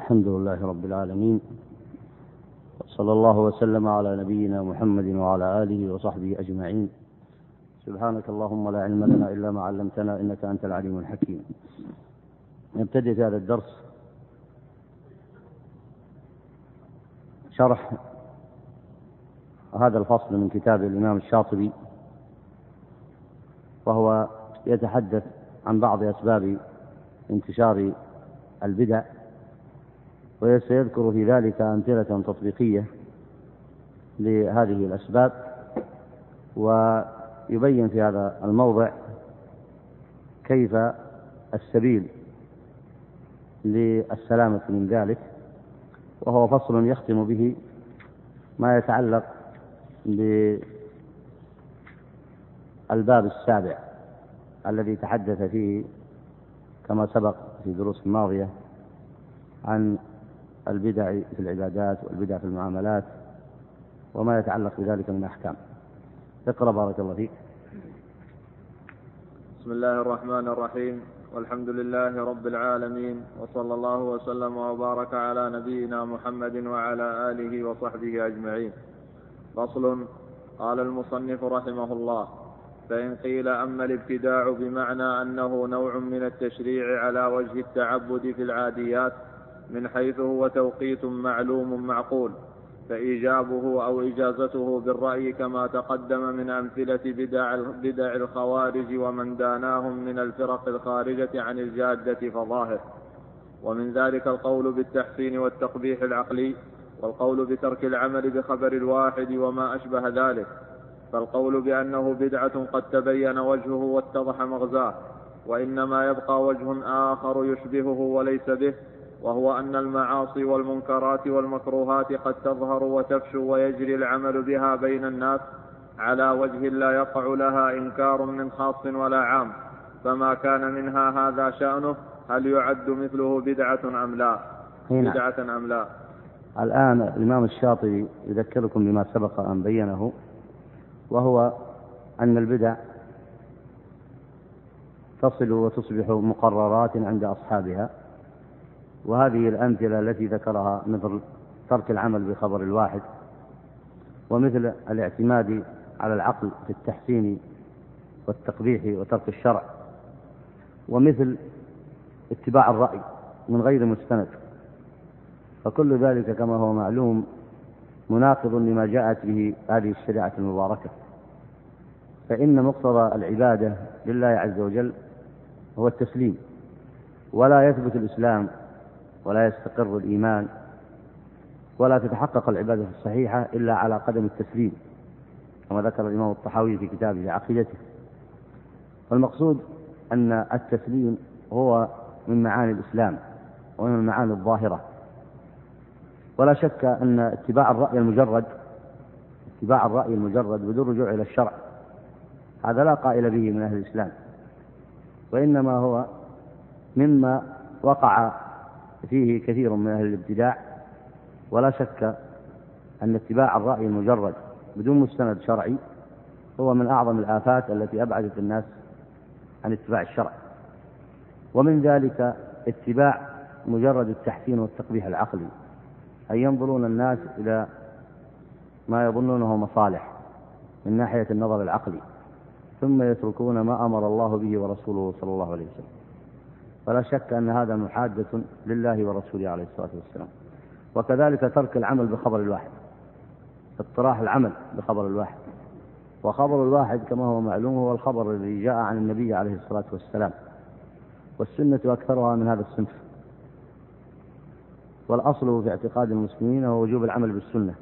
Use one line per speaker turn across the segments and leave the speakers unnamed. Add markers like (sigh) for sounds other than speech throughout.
الحمد لله رب العالمين صلى الله وسلم على نبينا محمد وعلى آله وصحبه أجمعين. سبحانك اللهم لا علم لنا إلا ما علمتنا إنك أنت العليم الحكيم. نبتدئ هذا الدرس شرح هذا الفصل من كتاب الإمام الشاطبي وهو يتحدث عن بعض أسباب انتشار البدع وسيذكر في ذلك أمثلة تطبيقية لهذه الأسباب ويبين في هذا الموضع كيف السبيل للسلامة من ذلك وهو فصل يختم به ما يتعلق بالباب السابع الذي تحدث فيه كما سبق في دروس الماضية عن البدع في العبادات والبدع في المعاملات وما يتعلق بذلك من أحكام. اقرأ بارك الله فيك.
بسم الله الرحمن الرحيم. والحمد لله رب العالمين. وصلى الله وسلم وبارك على نبينا محمد وعلى آله وصحبه أجمعين. فصل قال المصنف رحمه الله فإن قيل أما الابتداع بمعنى أنه نوع من التشريع على وجه التعبد في العاديات من حيث هو توقيت معلوم معقول فإيجابه أو إجازته بالرأي كما تقدم من أمثلة بدع, بدع الخوارج ومن داناهم من الفرق الخارجة عن الجادة فظاهر. ومن ذلك القول بالتحسين والتقبيح العقلي والقول بترك العمل بخبر الواحد وما أشبه ذلك. فالقول بأنه بدعة قد تبين وجهه واتضح مغزاه وإنما يبقى وجه آخر يشبهه وليس به وهو أن المعاصي والمنكرات والمكروهات قد تظهر وتفشو ويجري العمل بها بين الناس على وجه لا يقع لها إنكار من خاص ولا عام. فما كان منها هذا شأنه هل يعد مثله بدعة أم لا؟
هنا.
بدعة أم لا؟
الآن الإمام الشاطبي يذكركم بما سبق أن بينه وهو أن البدع تصل وتصبح مقررات عند أصحابها. وهذه الأمثلة التي ذكرها مثل ترك العمل بخبر الواحد ومثل الاعتماد على العقل في التحسين والتقبيح وترك الشرع ومثل اتباع الرأي من غير مستند فكل ذلك كما هو معلوم مناقض لما جاءت به هذه الشريعة المباركة. فإن مقتضى العبادة لله عز وجل هو التسليم ولا يثبت الإسلام ولا يستقر الإيمان ولا تتحقق العبادة الصحيحة إلا على قدم التسليم كما ذكر الإمام الطحاوي في كتابه عقيدته. والمقصود أن التسليم هو من معاني الإسلام ومن المعاني الظاهرة. ولا شك أن اتباع الرأي المجرد اتباع الرأي المجرد بدون رجوع إلى الشرع هذا لا قائل به من أهل الإسلام. وإنما هو مما وقع فيه كثير من أهل الابتداع ولا شك أن اتباع الرأي المجرد بدون مستند شرعي هو من أعظم الآفات التي أبعدت الناس عن اتباع الشرع. ومن ذلك اتباع مجرد التحسين والتقبيح العقلي أن ينظرون الناس إلى ما يظنونه مصالح من ناحية النظر العقلي ثم يتركون ما أمر الله به ورسوله صلى الله عليه وسلم. فلا شك أن هذا محادة لله ورسوله عليه الصلاة والسلام. وكذلك ترك العمل بخبر الواحد. اقتراح العمل بخبر الواحد. وخبر الواحد كما هو معلوم هو الخبر الذي جاء عن النبي عليه الصلاة والسلام. والسنة أكثرها من هذا الصنف. والأصل في اعتقاد المسلمين هو وجوب العمل بالسنة.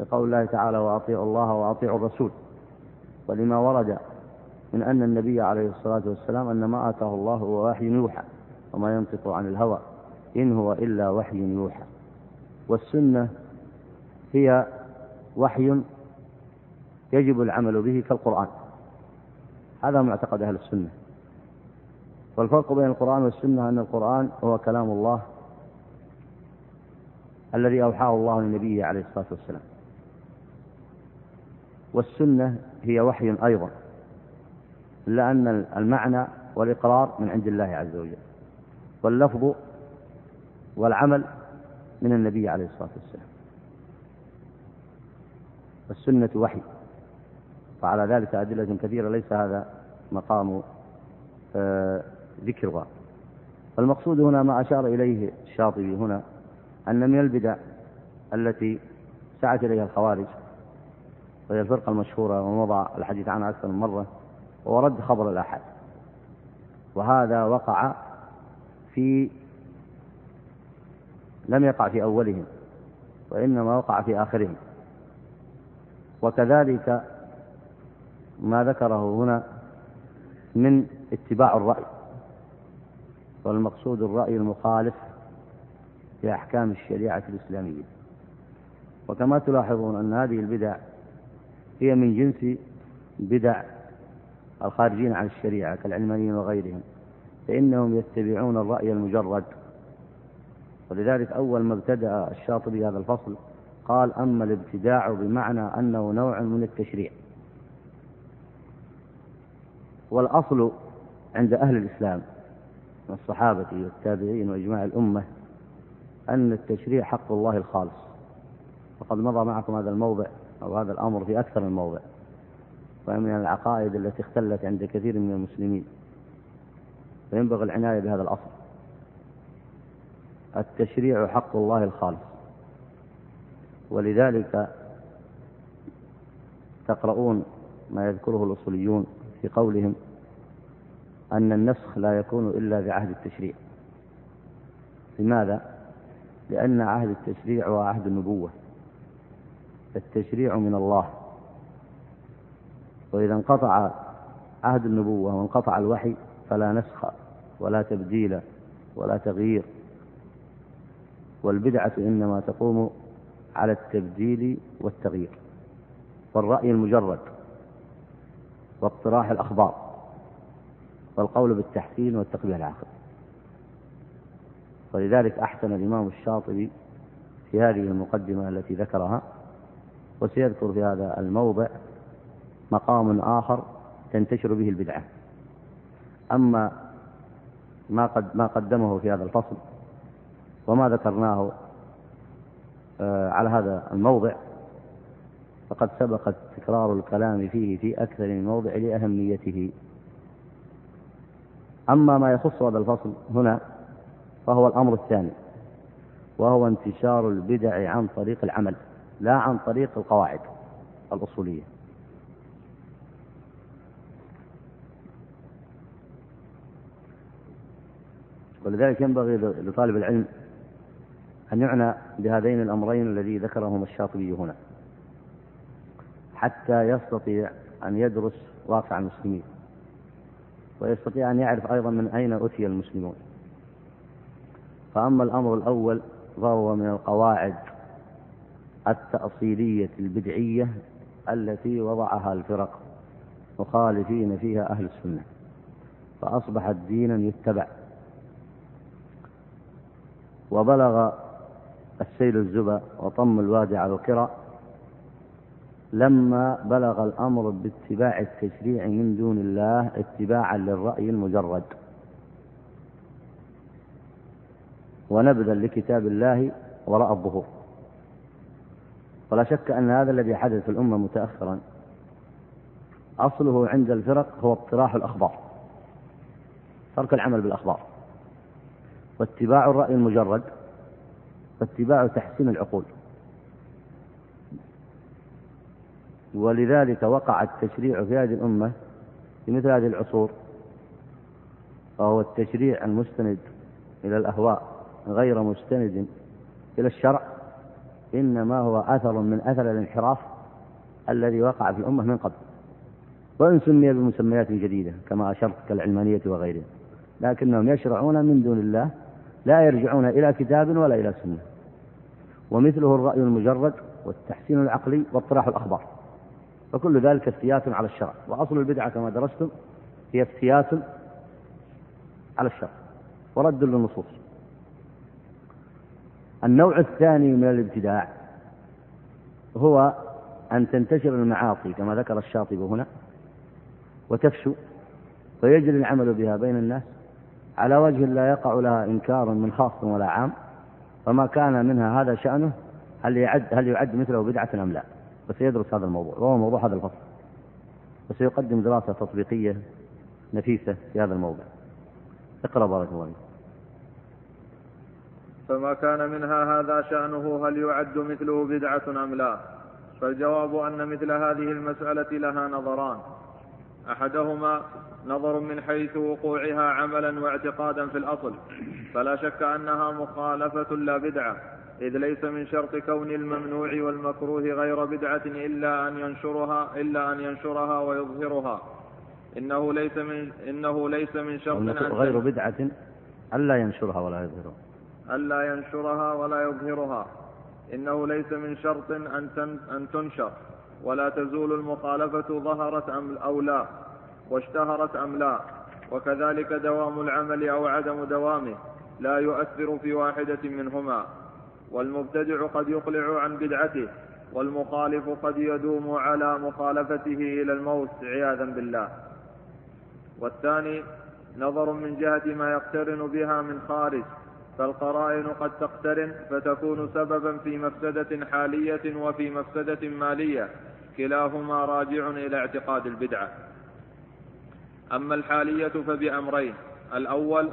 لقول الله تعالى وأطيعوا الله وأطيعوا الرسول. ولما ورد من أن النبي عليه الصلاة والسلام أن ما آتاه الله هو وحي يوحى وما ينطق عن الهوى إن هو إلا وحي يوحى. والسنة هي وحي يجب العمل به كالقرآن. هذا معتقد أهل السنة. والفرق بين القرآن والسنة أن القرآن هو كلام الله الذي أوحاه الله لنبيه عليه الصلاة والسلام. والسنة هي وحي أيضا. إلا أن المعنى والإقرار من عند الله عز وجل. واللفظ والعمل من النبي عليه الصلاة والسلام. والسنة وحي. وعلى ذلك أدلة كثيرة ليس هذا مقام آه، ذكرها فالمقصود هنا ما أشار إليه الشاطبي هنا أن من البدع التي سعت إليها الخوارج وهي الفرقة المشهورة ومضى الحديث عنها أكثر من مرة هو رد خبر الآحاد وهذا وقع في لم يقع في أولهم وإنما وقع في آخرهم. وكذلك ما ذكره هنا من اتباع الرأي والمقصود الرأي المخالف لأحكام الشريعة الإسلامية. وكما تلاحظون أن هذه البدع هي من جنس بدع الخارجين عن الشريعة كالعلمانيين وغيرهم فإنهم يتبعون الرأي المجرد. ولذلك أول ما ابتدأ الشاطبي هذا الفصل قال أما الابتداع بمعنى أنه نوع من التشريع. والأصل عند أهل الإسلام من الصحابة والتابعين وإجماع الأمة أن التشريع حق الله الخالص. وقد مضى معكم هذا الموضع أو هذا الأمر في أكثر من موضع. ومن العقائد التي اختلت عند كثير من المسلمين. فينبغي العناية بهذا الأصل. التشريع حق الله الخالص. ولذلك تقرؤون ما يذكره الأصوليون في قولهم أن النسخ لا يكون إلا بعهد التشريع. لماذا؟ لأن عهد التشريع هو عهد النبوة. التشريع من الله. وإذا انقطع عهد النبوة وانقطع الوحي فلا نسخ ولا تبديل ولا تغيير. والبدعة إنما تقوم على التبديل والتغيير. والرأي المجرد واقتراح الأخبار والقول بالتحسين والتقبيح العقل ولذلك أحسن الإمام الشاطبي في هذه المقدمة التي ذكرها وسيذكر في هذا الموضع مقام آخر تنتشر به البدعة. أما ما قد ما قدمه في هذا الفصل وما ذكرناه آه، على هذا الموضع فقد سبق تكرار الكلام فيه في أكثر من موضع لأهميته. أما ما يخص هذا الفصل هنا فهو الأمر الثاني وهو انتشار البدع عن طريق العمل لا عن طريق القواعد الأصولية. ولذلك ينبغي لطالب العلم أن يعنى بهذين الأمرين الذي ذكرهما الشاطبي هنا حتى يستطيع أن يدرس واقع المسلمين ويستطيع أن يعرف أيضا من أين أتي المسلمون. فأما الأمر الأول فهو من القواعد التأصيلية البدعية التي وضعها الفرق مخالفين فيها أهل السنة فأصبحت دينا يتبع. وبلغ السيل الزبا وطم الوادي على القرى. لما بلغ الأمر باتباع التشريع من دون الله اتباعا للرأي المجرد. ونبذا لكتاب الله وراء الظهور. ولا شك أن هذا الذي حدث في الأمة متأخرا. أصله عند الفرق هو اقتراح الأخبار. ترك العمل بالأخبار. واتباع الرأي المجرد واتباع تحسين العقول. ولذلك وقع التشريع في هذه الأمة في مثل هذه العصور وهو التشريع المستند إلى الأهواء غير مستند إلى الشرع إنما هو أثر من أثر الانحراف الذي وقع في الأمة من قبل. وإن سمي بمسميات جديدة كما أشرت كالعلمانية وغيرها لكنهم يشرعون من دون الله لا يرجعون إلى كتاب ولا إلى سنة. ومثله الرأي المجرد والتحسين العقلي واطراح الأخبار. فكل ذلك افتيات على الشرع. وأصل البدعة كما درستم هي افتيات على الشرع. ورد للنصوص. النوع الثاني من الابتداع هو أن تنتشر المعاصي كما ذكر الشاطبي هنا وتفشو ويجري العمل بها بين الناس على وجه لا يقع لها إنكار من خاص ولا عام فما كان منها هذا شأنه هل يعد هل يعد مثله بدعة أم لا؟ وسيدرس هذا الموضوع وهو موضوع هذا الفصل. وسيقدم دراسة تطبيقية نفيسة في هذا الموضوع. اقرأ بارك الله فيك.
فما كان منها هذا شأنه هل يعد مثله بدعة أم لا؟ فالجواب أن مثل هذه المسألة لها نظران. أحدهما نظر من حيث وقوعها عملا واعتقادا في الأصل فلا شك أنها مخالفة لا بدعة إذ ليس من شرط كون الممنوع والمكروه غير بدعة إلا أن ينشرها إلا أن ينشرها ويظهرها. إنه ليس من إنه ليس من شرط أن
غير بدعة ألا ينشرها ولا يظهرها.
ألا ينشرها ولا يظهرها. إنه ليس من شرط أن أن تنشر. ولا تزول المخالفة ظهرت أم أو لا واشتهرت أم لا وكذلك دوام العمل أو عدم دوامه لا يؤثر في واحدة منهما. والمبتدع قد يقلع عن بدعته والمخالف قد يدوم على مخالفته إلى الموت عياذا بالله. والثاني نظر من جهة ما يقترن بها من خارج فالقرائن قد تقترن فتكون سببا في مفسدة حالية وفي مفسدة مالية. كلاهما راجع إلى اعتقاد البدعة. أما الحالية فبأمرين. الأول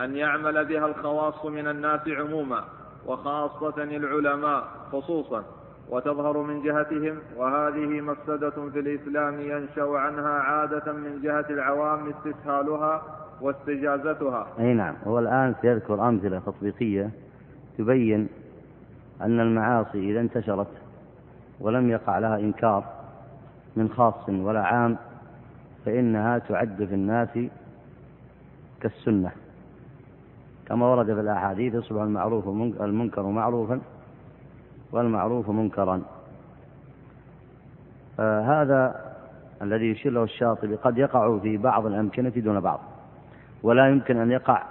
أن يعمل بها الخواص من الناس عموما وخاصة العلماء خصوصا وتظهر من جهتهم وهذه مفسدة في الإسلام ينشأ عنها عادة من جهة العوام استسهالها واستجازتها.
أي نعم. هو الآن سيذكر أمثلة تطبيقية تبين أن المعاصي إذا انتشرت ولم يقع لها إنكار من خاص ولا عام فإنها تعد في الناس كالسنة. كما ورد في الأحاديث يصبح المعروف المنكر معروفا والمعروف منكرا. فهذا الذي يشير له الشاطبي قد يقع في بعض الأمكنة دون بعض ولا يمكن أن يقع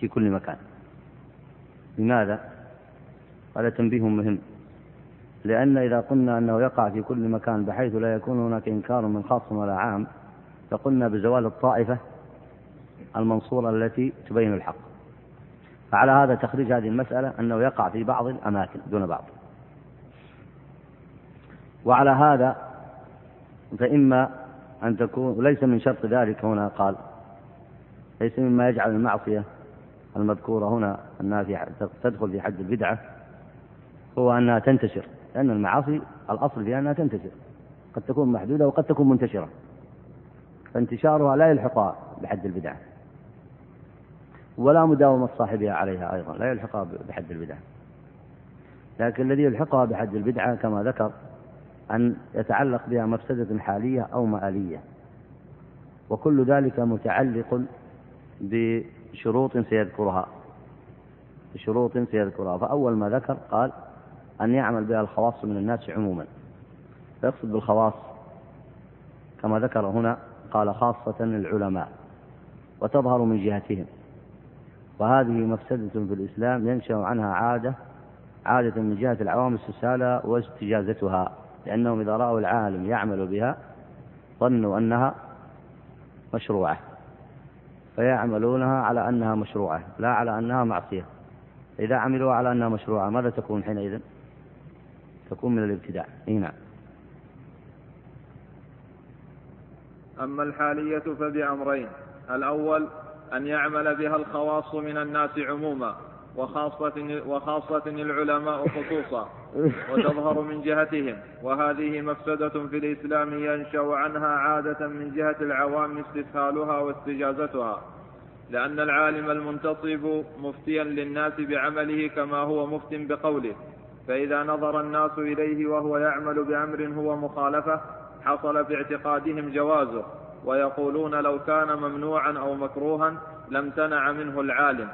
في كل مكان. لماذا؟ هذا تنبيه مهم. لأن إذا قلنا أنه يقع في كل مكان بحيث لا يكون هناك إنكار من خاص ولا عام فقلنا بزوال الطائفة المنصورة التي تبين الحق. فعلى هذا تخريج هذه المسألة أنه يقع في بعض الأماكن دون بعض. وعلى هذا فإما أن تكون ليس من شرط ذلك هنا قال ليس مما يجعل المعصية المذكورة هنا أنها تدخل في حد البدعة هو أنها تنتشر. لأن المعاصي الأصل فيها أنها تنتشر. قد تكون محدودة وقد تكون منتشرة. فانتشارها لا يلحقها بحد البدعة ولا مداومة صاحبها عليها أيضا لا يلحقها بحد البدعة لكن الذي يلحقها بحد البدعة كما ذكر أن يتعلق بها مفسدة حالية أو مآلية. وكل ذلك متعلق بشروط سيذكرها. بشروط سيذكرها. فأول ما ذكر قال أن يعمل بها الخواص من الناس عموما. فيقصد بالخواص كما ذكر هنا قال خاصة العلماء وتظهر من جهتهم. وهذه مفسدة في الإسلام ينشأ عنها عادة عادة من جهة العوام استسهالها واستجازتها لأنهم إذا رأوا العالم يعمل بها ظنوا أنها مشروعة. فيعملونها على أنها مشروعة لا على أنها معصية. إذا عملوا على أنها مشروعة ماذا تكون حينئذ؟ تكون من الابتداع. أي نعم.
أما الحالية فبأمرين. الأول أن يعمل بها الخواص من الناس عموما وخاصة, وخاصة العلماء خصوصا وتظهر من جهتهم. وهذه مفسدة في الإسلام ينشأ عنها عادة من جهة العوام استسهالها واستجازتها. لأن العالم المنتصب مفتيا للناس بعمله كما هو مفت بقوله. فإذا نظر الناس إليه وهو يعمل بأمر هو مخالفة حصل في اعتقادهم جوازه ويقولون لو كان ممنوعا أو مكروها لامتنع منه العالم.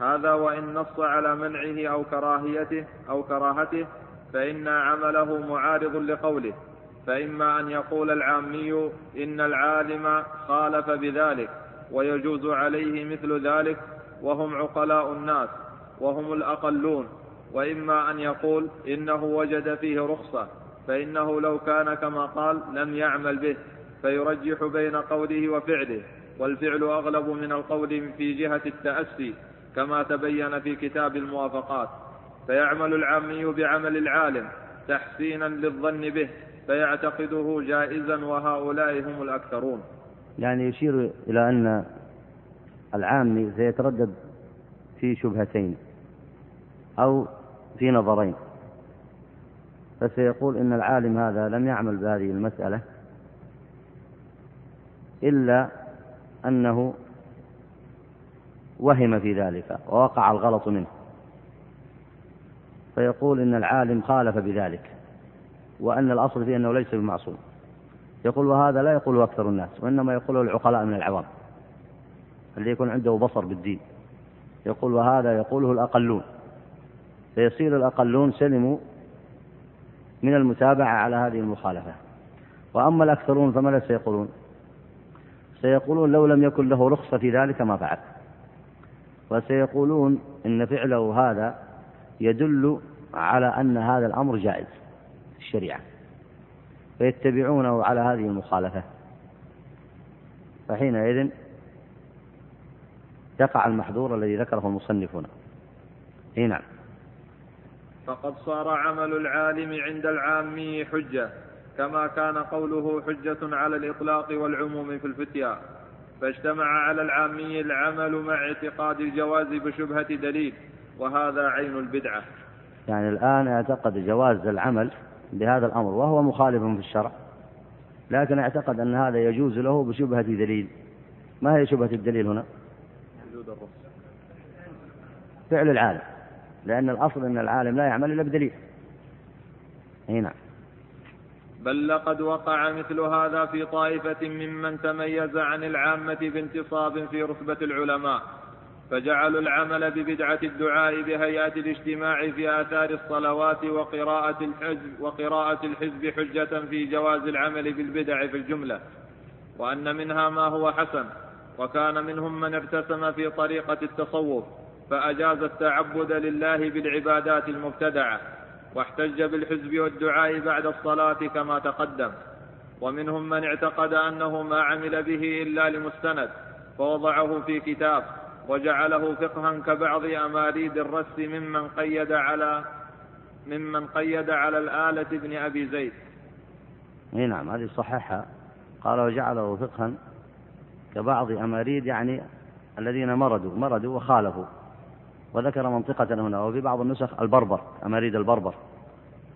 هذا وإن نص على منعه أو كراهيته أو كراهته فإن عمله معارض لقوله. فإما أن يقول العامي إن العالم خالف بذلك ويجوز عليه مثل ذلك وهم عقلاء الناس وهم الأقلون. وإما أن يقول إنه وجد فيه رخصة فإنه لو كان كما قال لم يعمل به فيرجح بين قوله وفعله. والفعل أغلب من القول في جهة التأسي كما تبين في كتاب الموافقات. فيعمل العامي بعمل العالم تحسينا للظن به فيعتقده جائزا وهؤلاء هم الأكثرون.
يعني يشير إلى أن العامي سيتردد في شبهتين. أو في نظرين. فسيقول إن العالم هذا لم يعمل بهذه المسألة إلا أنه وهم في ذلك ووقع الغلط منه. فيقول إن العالم خالف بذلك وأن الأصل فيه أنه ليس بمعصوم. يقول وهذا لا يقوله أكثر الناس وإنما يقوله العقلاء من العوام. اللي يكون عنده بصر بالدين. يقول وهذا يقوله الأقلون. فيصير الأقلون سلموا من المتابعة على هذه المخالفة. وأما الأكثرون فماذا سيقولون؟ سيقولون لو لم يكن له رخصة في ذلك ما فعل. وسيقولون إن فعله هذا يدل على أن هذا الأمر جائز في الشريعة. فيتبعونه على هذه المخالفة. فحينئذ يقع المحظور الذي ذكره المصنف هنا نعم.
فقد صار عمل العالم عند العامي حجة كما كان قوله حجة على الإطلاق والعموم في الفتيا. فاجتمع على العامي العمل مع اعتقاد الجواز بشبهة دليل وهذا عين البدعة.
يعني الآن اعتقد جواز العمل بهذا الأمر وهو مخالف في الشرع لكن اعتقد أن هذا يجوز له بشبهة دليل. ما هي شبهة الدليل هنا؟ فعل العالم. لأن الأصل أن العالم لا يعمل إلا بدليل. أي نعم.
بل لقد وقع مثل هذا في طائفة ممن تميز عن العامة بانتصاب في رتبة العلماء فجعلوا العمل ببدعة الدعاء بهيئة الاجتماع في آثار الصلوات وقراءة الحزب وقراءة الحزب حجة في جواز العمل بالبدع في الجملة. وأن منها ما هو حسن وكان منهم من ارتسم في طريقة التصوف. فأجاز التعبد لله بالعبادات المبتدعة واحتج بالحزب والدعاء بعد الصلاة كما تقدم. ومنهم من اعتقد أنه ما عمل به إلا لمستند فوضعه في كتاب وجعله فقها كبعض أماريد الرس ممن قيد على ممن قيد على الآلة ابن أبي زيد.
إي نعم هذه صححها قال وجعله فقها كبعض أماريد يعني الذين مردوا مردوا وخالفوا. وذكر منطقة هنا وفي بعض النسخ البربر أماريد البربر.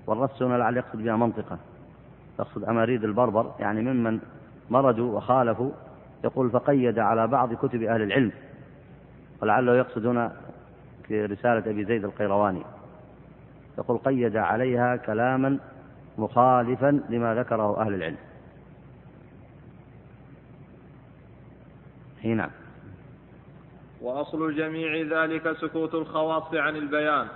والرس هنا لعل يقصد بها منطقة. يقصد أماريد البربر يعني ممن مردوا وخالفوا. يقول فقيد على بعض كتب أهل العلم. ولعله يقصد هنا في رسالة أبي زيد القيرواني. يقول قيد عليها كلاما مخالفا لما ذكره أهل العلم. نعم
وأصل جميع ذلك سكوت الخواص عن البيان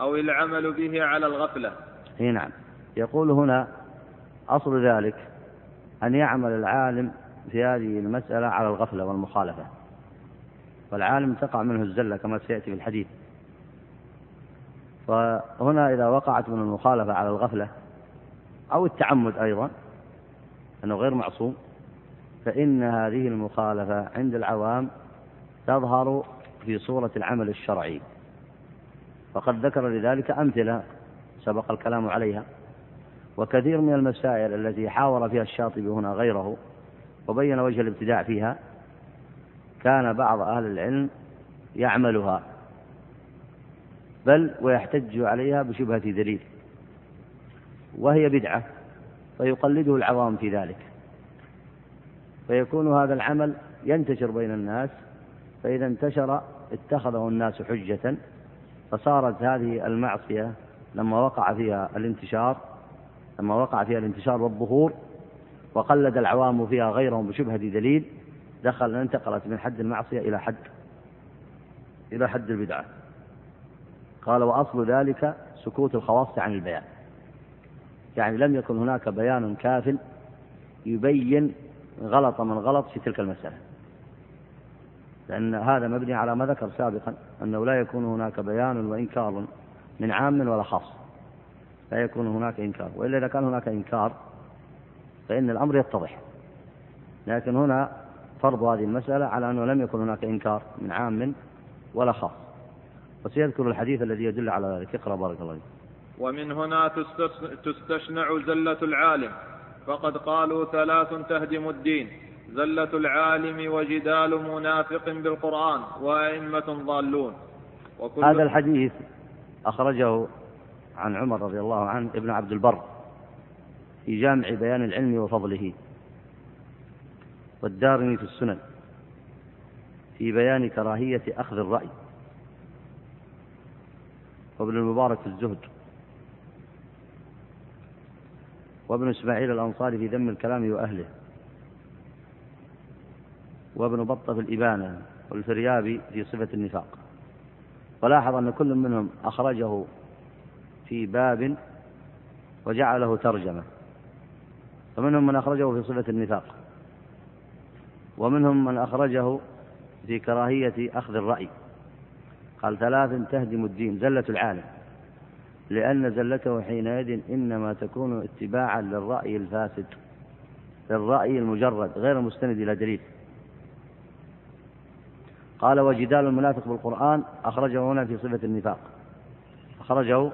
أو العمل به على الغفلة.
إي نعم. يقول هنا أصل ذلك أن يعمل العالم في هذه المسألة على الغفلة والمخالفة. والعالم تقع منه الزلة كما سيأتي في الحديث. فهنا إذا وقعت من المخالفة على الغفلة أو التعمد أيضا أنه غير معصوم فإن هذه المخالفة عند العوام تظهر في صورة العمل الشرعي. وقد ذكر لذلك أمثلة سبق الكلام عليها. وكثير من المسائل التي حاور فيها الشاطبي هنا غيره وبين وجه الابتداع فيها كان بعض أهل العلم يعملها بل ويحتج عليها بشبهة دليل وهي بدعة فيقلده العوام في ذلك. فيكون هذا العمل ينتشر بين الناس فإذا انتشر اتخذه الناس حجة فصارت هذه المعصية لما وقع فيها الانتشار لما وقع فيها الانتشار والظهور وقلد العوام فيها غيرهم بشبهة دليل دخل انتقلت من حد المعصية إلى حد إلى حد البدعة. قال وأصل ذلك سكوت الخواص عن البيان. يعني لم يكن هناك بيان كاف يبين غلط من غلط في تلك المسألة. لأن هذا مبني على ما ذكر سابقا أنه لا يكون هناك بيان وإنكار من عام ولا خاص. لا يكون هناك إنكار. وإلا إذا كان هناك إنكار فإن الأمر يتضح. لكن هنا فرض هذه المسألة على أنه لم يكن هناك إنكار من عام ولا خاص. وسيذكر الحديث الذي يدل على ذلك. اقرأ بارك الله فيك.
ومن هنا تستشنع زلة العالم. فقد قالوا ثلاث تهدم الدين. زلة العالم وجدال منافق بالقرآن وأئمة ضالون.
وكل هذا الحديث أخرجه عن عمر رضي الله عنه ابن عبد البر في جامع بيان العلم وفضله. والدارمي في السنن في بيان كراهية أخذ الرأي. وابن المبارك في الزهد. وابن إسماعيل الأنصاري في ذم الكلام وأهله. وابن بطة في الإبانة والفريابي في صفة النفاق. ولاحظ أن كل منهم أخرجه في باب وجعله ترجمة. فمنهم من أخرجه في صفة النفاق. ومنهم من أخرجه في كراهية أخذ الرأي. قال ثلاث تهدم الدين زلة العالم. لأن زلته حينئذ إنما تكون اتباعا للرأي الفاسد للرأي المجرد غير المستند إلى دليل. قال وجدال المنافق بالقرآن أخرجه هنا في صفة النفاق. أخرجه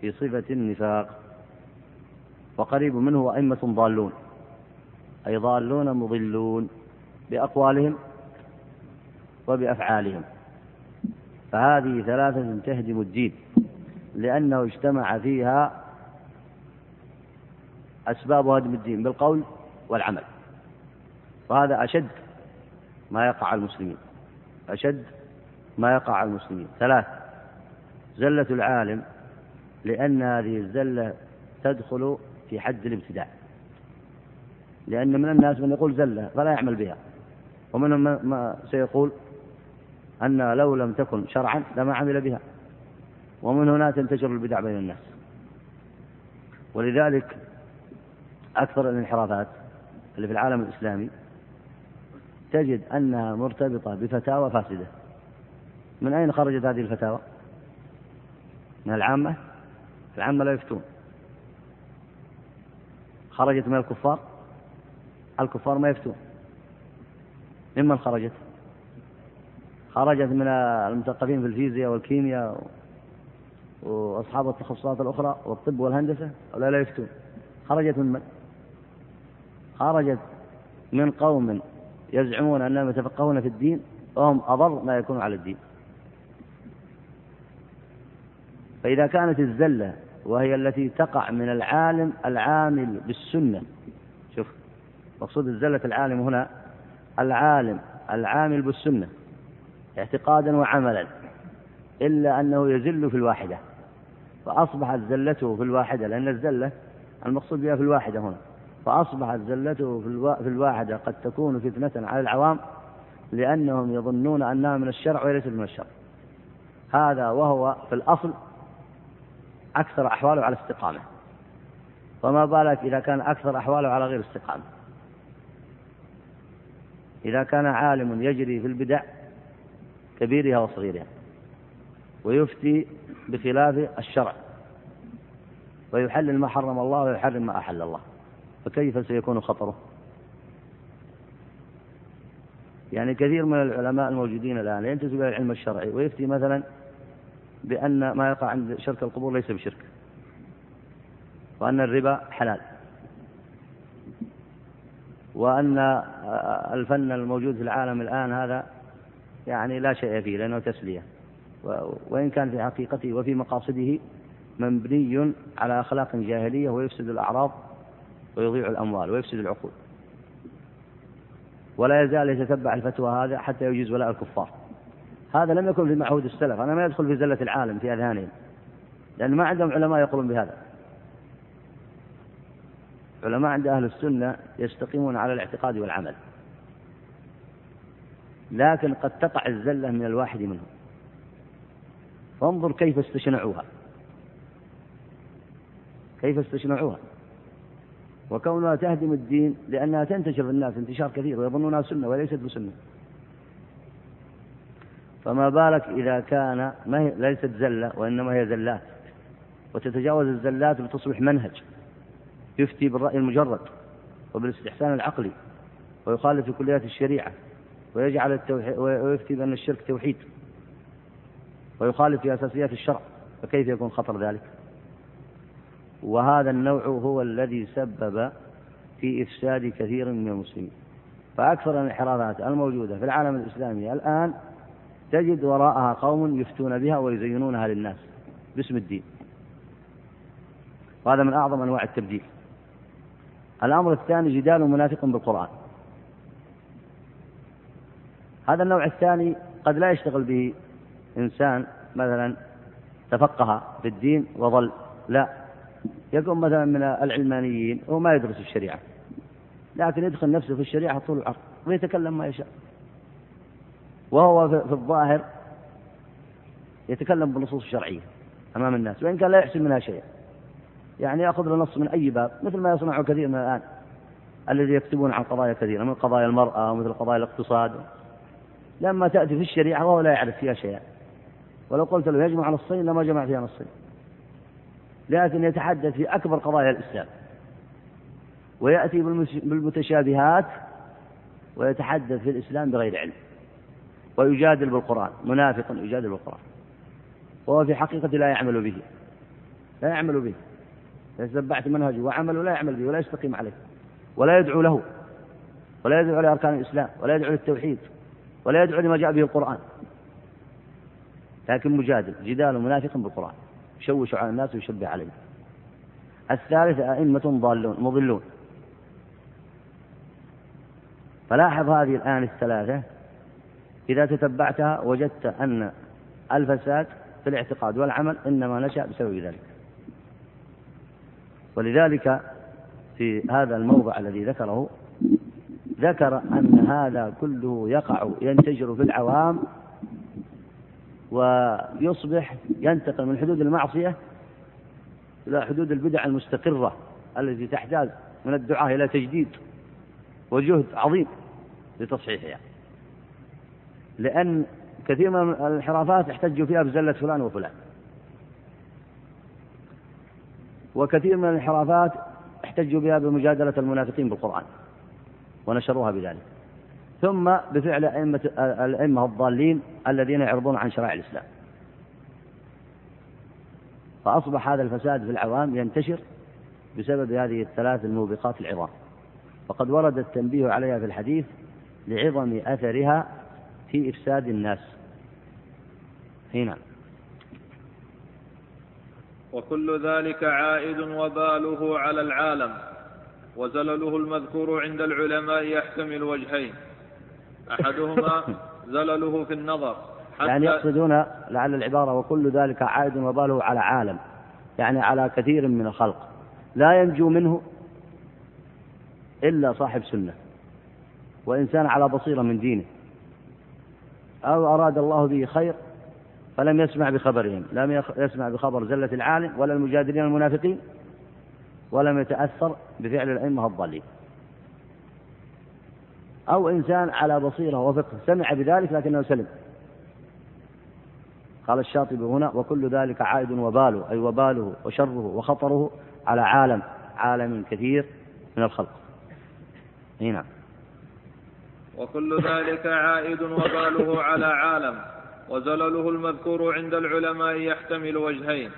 في صفة النفاق. وقريب منه أئمة ضالون. أي ضالون مضلون بأقوالهم وبأفعالهم. فهذه ثلاثة تهدم الدين لأنه اجتمع فيها أسباب هدم الدين بالقول والعمل. وهذا أشد ما يقع على المسلمين. أشد ما يقع على المسلمين. ثلاث زلة العالم لأن هذه الزلة تدخل في حد الابتداع. لأن من الناس من يقول زلة فلا يعمل بها. ومنهم ما سيقول أن لو لم تكن شرعا لما عمل بها. ومن هنا تنتشر البدع بين الناس. ولذلك أكثر الانحرافات اللي في العالم الإسلامي تجد أنها مرتبطة بفتاوى فاسدة. من أين خرجت هذه الفتاوى؟ من العامة؟ العامة لا يفتون. خرجت من الكفار؟ الكفار ما يفتون. ممن خرجت؟ خرجت من المثقفين في الفيزياء والكيمياء وأصحاب التخصصات الأخرى والطب والهندسة؟ ولا لا يفتون. خرجت من من؟ خرجت من قوم يزعمون أنهم يتفقهون في الدين وهم أضر ما يكون على الدين. فإذا كانت الزلة وهي التي تقع من العالم العامل بالسنة شوف مقصود الزلة العالم هنا العالم العامل بالسنة اعتقادا وعملا إلا أنه يزل في الواحدة فأصبحت زلته في الواحدة لأن الزلة المقصود بها في الواحدة هنا. فأصبحت زلته في الواحدة قد تكون فتنة على العوام لأنهم يظنون أنها من الشرع وليست من الشرع. هذا وهو في الأصل أكثر أحواله على استقامة. فما بالك إذا كان أكثر أحواله على غير استقامة. إذا كان عالم يجري في البدع كبيرها وصغيرها ويفتي بخلاف الشرع ويحلل ما حرم الله ويحرم ما أحل الله. فكيف سيكون خطره؟ يعني كثير من العلماء الموجودين الآن ينتسب إلى العلم الشرعي ويفتي مثلا بأن ما يقع عند شرك القبور ليس بشرك وأن الربا حلال وأن الفن الموجود في العالم الآن هذا يعني لا شيء فيه لأنه تسلية. وإن كان في حقيقته وفي مقاصده مبني على أخلاق جاهلية ويفسد الأعراض ويضيع الأموال ويفسد العقول ولا يزال يتتبع الفتوى هذا حتى يجيز ولاء الكفار. هذا لم يكن في معهود السلف أنا ما يدخل في زلة العالم في أذهانهم لأن ما عندهم علماء يقولون بهذا. علماء عند أهل السنة يستقيمون على الاعتقاد والعمل. لكن قد تقع الزلة من الواحد منهم. فانظر كيف استشنعوها. كيف استشنعوها؟ وكونها تهدم الدين لأنها تنتشر في الناس انتشار كثير ويظنونها سنة وليست بسنة. فما بالك إذا كان ما هي ليست زلة وإنما هي زلات. وتتجاوز الزلات وتصبح منهج يفتي بالرأي المجرد وبالاستحسان العقلي ويخالف كليات الشريعة ويجعل التوحيد ويفتي بأن الشرك توحيد ويخالف في أساسيات الشرع. فكيف يكون خطر ذلك؟ وهذا النوع هو الذي سبب في إفساد كثير من المسلمين. فأكثر الانحرافات الموجودة في العالم الإسلامي الآن تجد وراءها قوم يفتون بها ويزينونها للناس باسم الدين. وهذا من أعظم أنواع التبديل. الأمر الثاني جدال منافق بالقرآن. هذا النوع الثاني قد لا يشتغل به إنسان مثلا تفقه في الدين وظل لا. يكون مثلا من العلمانيين هو ما يدرس الشريعة لكن يدخل نفسه في الشريعة طول العرض ويتكلم ما يشاء. وهو في الظاهر يتكلم بالنصوص الشرعية أمام الناس وإن كان لا يحسن منها شيئا. يعني يأخذ له نص من أي باب مثل ما يصنعه كثير من الآن الذي يكتبون عن قضايا كثيرة من قضايا المرأة ومثل قضايا الاقتصاد. لما تأتي في الشريعة وهو لا يعرف فيها شيئا. ولو قلت له يجمع نصين لما جمع فيها نصين. لكن يتحدث في أكبر قضايا الإسلام. ويأتي بالمتشابهات ويتحدث في الإسلام بغير علم. ويجادل بالقرآن. منافق يجادل بالقرآن. وهو في حقيقة لا يعمل به. لا يعمل به. تتبعت منهجه وعمله لا يعمل به ولا يستقيم عليه. ولا يدعو له. ولا يدعو لأركان الإسلام. ولا يدعو للتوحيد. ولا يدعو لما جاء به القرآن. لكن مجادل. جدال منافق بالقرآن. يشوش على الناس ويشبه عليهم. الثالث أئمة ضالون مضلون. فلاحظ هذه الآن الثلاثة. إذا تتبعتها وجدت أن الفساد في الاعتقاد والعمل إنما نشأ بسبب ذلك. ولذلك في هذا الموضع الذي ذكره ذكر أن هذا كله يقع ينتشر في العوام ويصبح ينتقل من حدود المعصية إلى حدود البدع المستقرة التي تحتاج من الدعاء إلى تجديد وجهد عظيم لتصحيحها. لأن كثير من الانحرافات احتجوا فيها بزلة فلان وفلان. وكثير من الانحرافات احتجوا بها بمجادلة المنافقين بالقرآن ونشروها بذلك. ثم بفعل أئمة الأئمة الضالين الذين يعرضون عن شرائع الإسلام. فأصبح هذا الفساد في العوام ينتشر بسبب هذه الثلاث الموبقات العظام. وقد ورد التنبيه عليها في الحديث لعظم أثرها في إفساد الناس. هنا.
وكل ذلك عائد وباله على العالم وزلله المذكور عند العلماء يحتمل وجهين. أحدهما زلله في النظر.
حتى يعني يقصدون لعل العبارة وكل ذلك عائد وباله على عالم يعني على كثير من الخلق. لا ينجو منه إلا صاحب سنة وإنسان على بصيرة من دينه. أو أراد الله به خير فلم يسمع بخبرهم لم يسمع بخبر زلة العالم ولا المجادلين المنافقين ولم يتأثر بفعل الأئمة الضالين. أو إنسان على بصيرة وفقه. سمع بذلك لكنه سلم. قال الشاطبي هنا وكل ذلك عائد وباله أي وباله وشره وخطره على عالم عالم كثير من الخلق. هنا.
وكل ذلك عائد وباله على عالم وزلله المذكور عند العلماء يحتمل وجهين.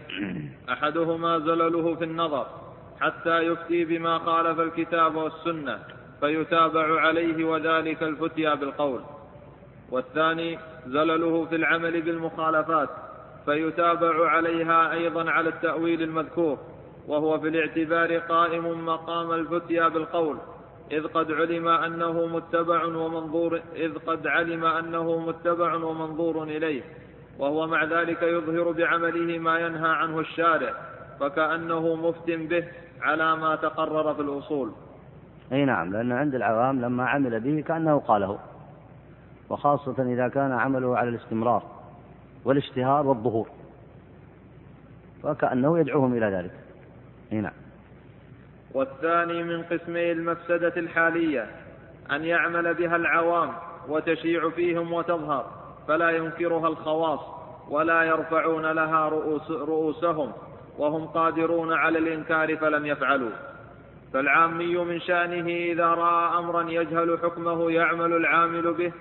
أحدهما زلله في النظر حتى يفتي بما خالف الكتاب والسنة. فيتابع عليه وذلك الفتيا بالقول. والثاني زلله في العمل بالمخالفات فيتابع عليها أيضا على التأويل المذكور وهو في الاعتبار قائم مقام الفتيا بالقول. إذ قد علم أنه متبع ومنظور إذ قد علم أنه متبع ومنظور إليه وهو مع ذلك يظهر بعمله ما ينهى عنه الشارع فكأنه مفت به على ما تقرر في الأصول
أي نعم لأن عند العوام لما عمل به كأنه قاله. وخاصة إذا كان عمله على الاستمرار والاشتهار والظهور. فكأنه يدعوهم إلى ذلك. أي نعم.
والثاني من قسمي المفسدة الحالية أن يعمل بها العوام وتشيع فيهم وتظهر فلا ينكرها الخواص ولا يرفعون لها رؤوس رؤوسهم وهم قادرون على الإنكار فلم يفعلوا. فالعامي من شأنه إذا رأى أمرا يجهل حكمه يعمل العامل به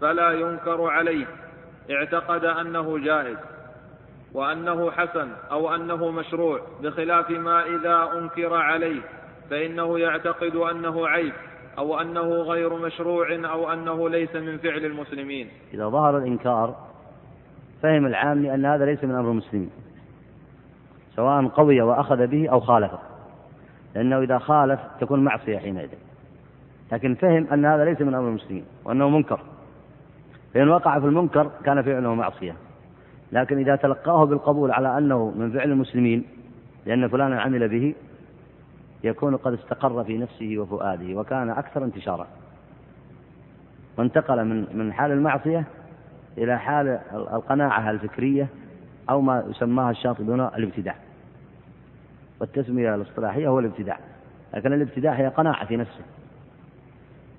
فلا ينكر عليه اعتقد أنه جائز وأنه حسن أو أنه مشروع بخلاف ما إذا أنكر عليه فإنه يعتقد أنه عيب أو أنه غير مشروع أو أنه ليس من فعل المسلمين.
إذا ظهر الإنكار فهم العام أن هذا ليس من أمر المسلمين سواء قوي وأخذ به أو خالفه. لأنه إذا خالف تكون معصية حينئذ. لكن فهم أن هذا ليس من أمر المسلمين وأنه منكر. فإن وقع في المنكر كان فعله معصية. لكن إذا تلقاه بالقبول على أنه من فعل المسلمين لأن فلانا عمل به يكون قد استقر في نفسه وفؤاده وكان أكثر انتشارا. وانتقل من من حال المعصية إلى حال القناعة الفكرية أو ما يسماها الشاطبون الابتداع. والتسمية الاصطلاحية هو الابتداع لكن الابتداع هي قناعة في نفسه.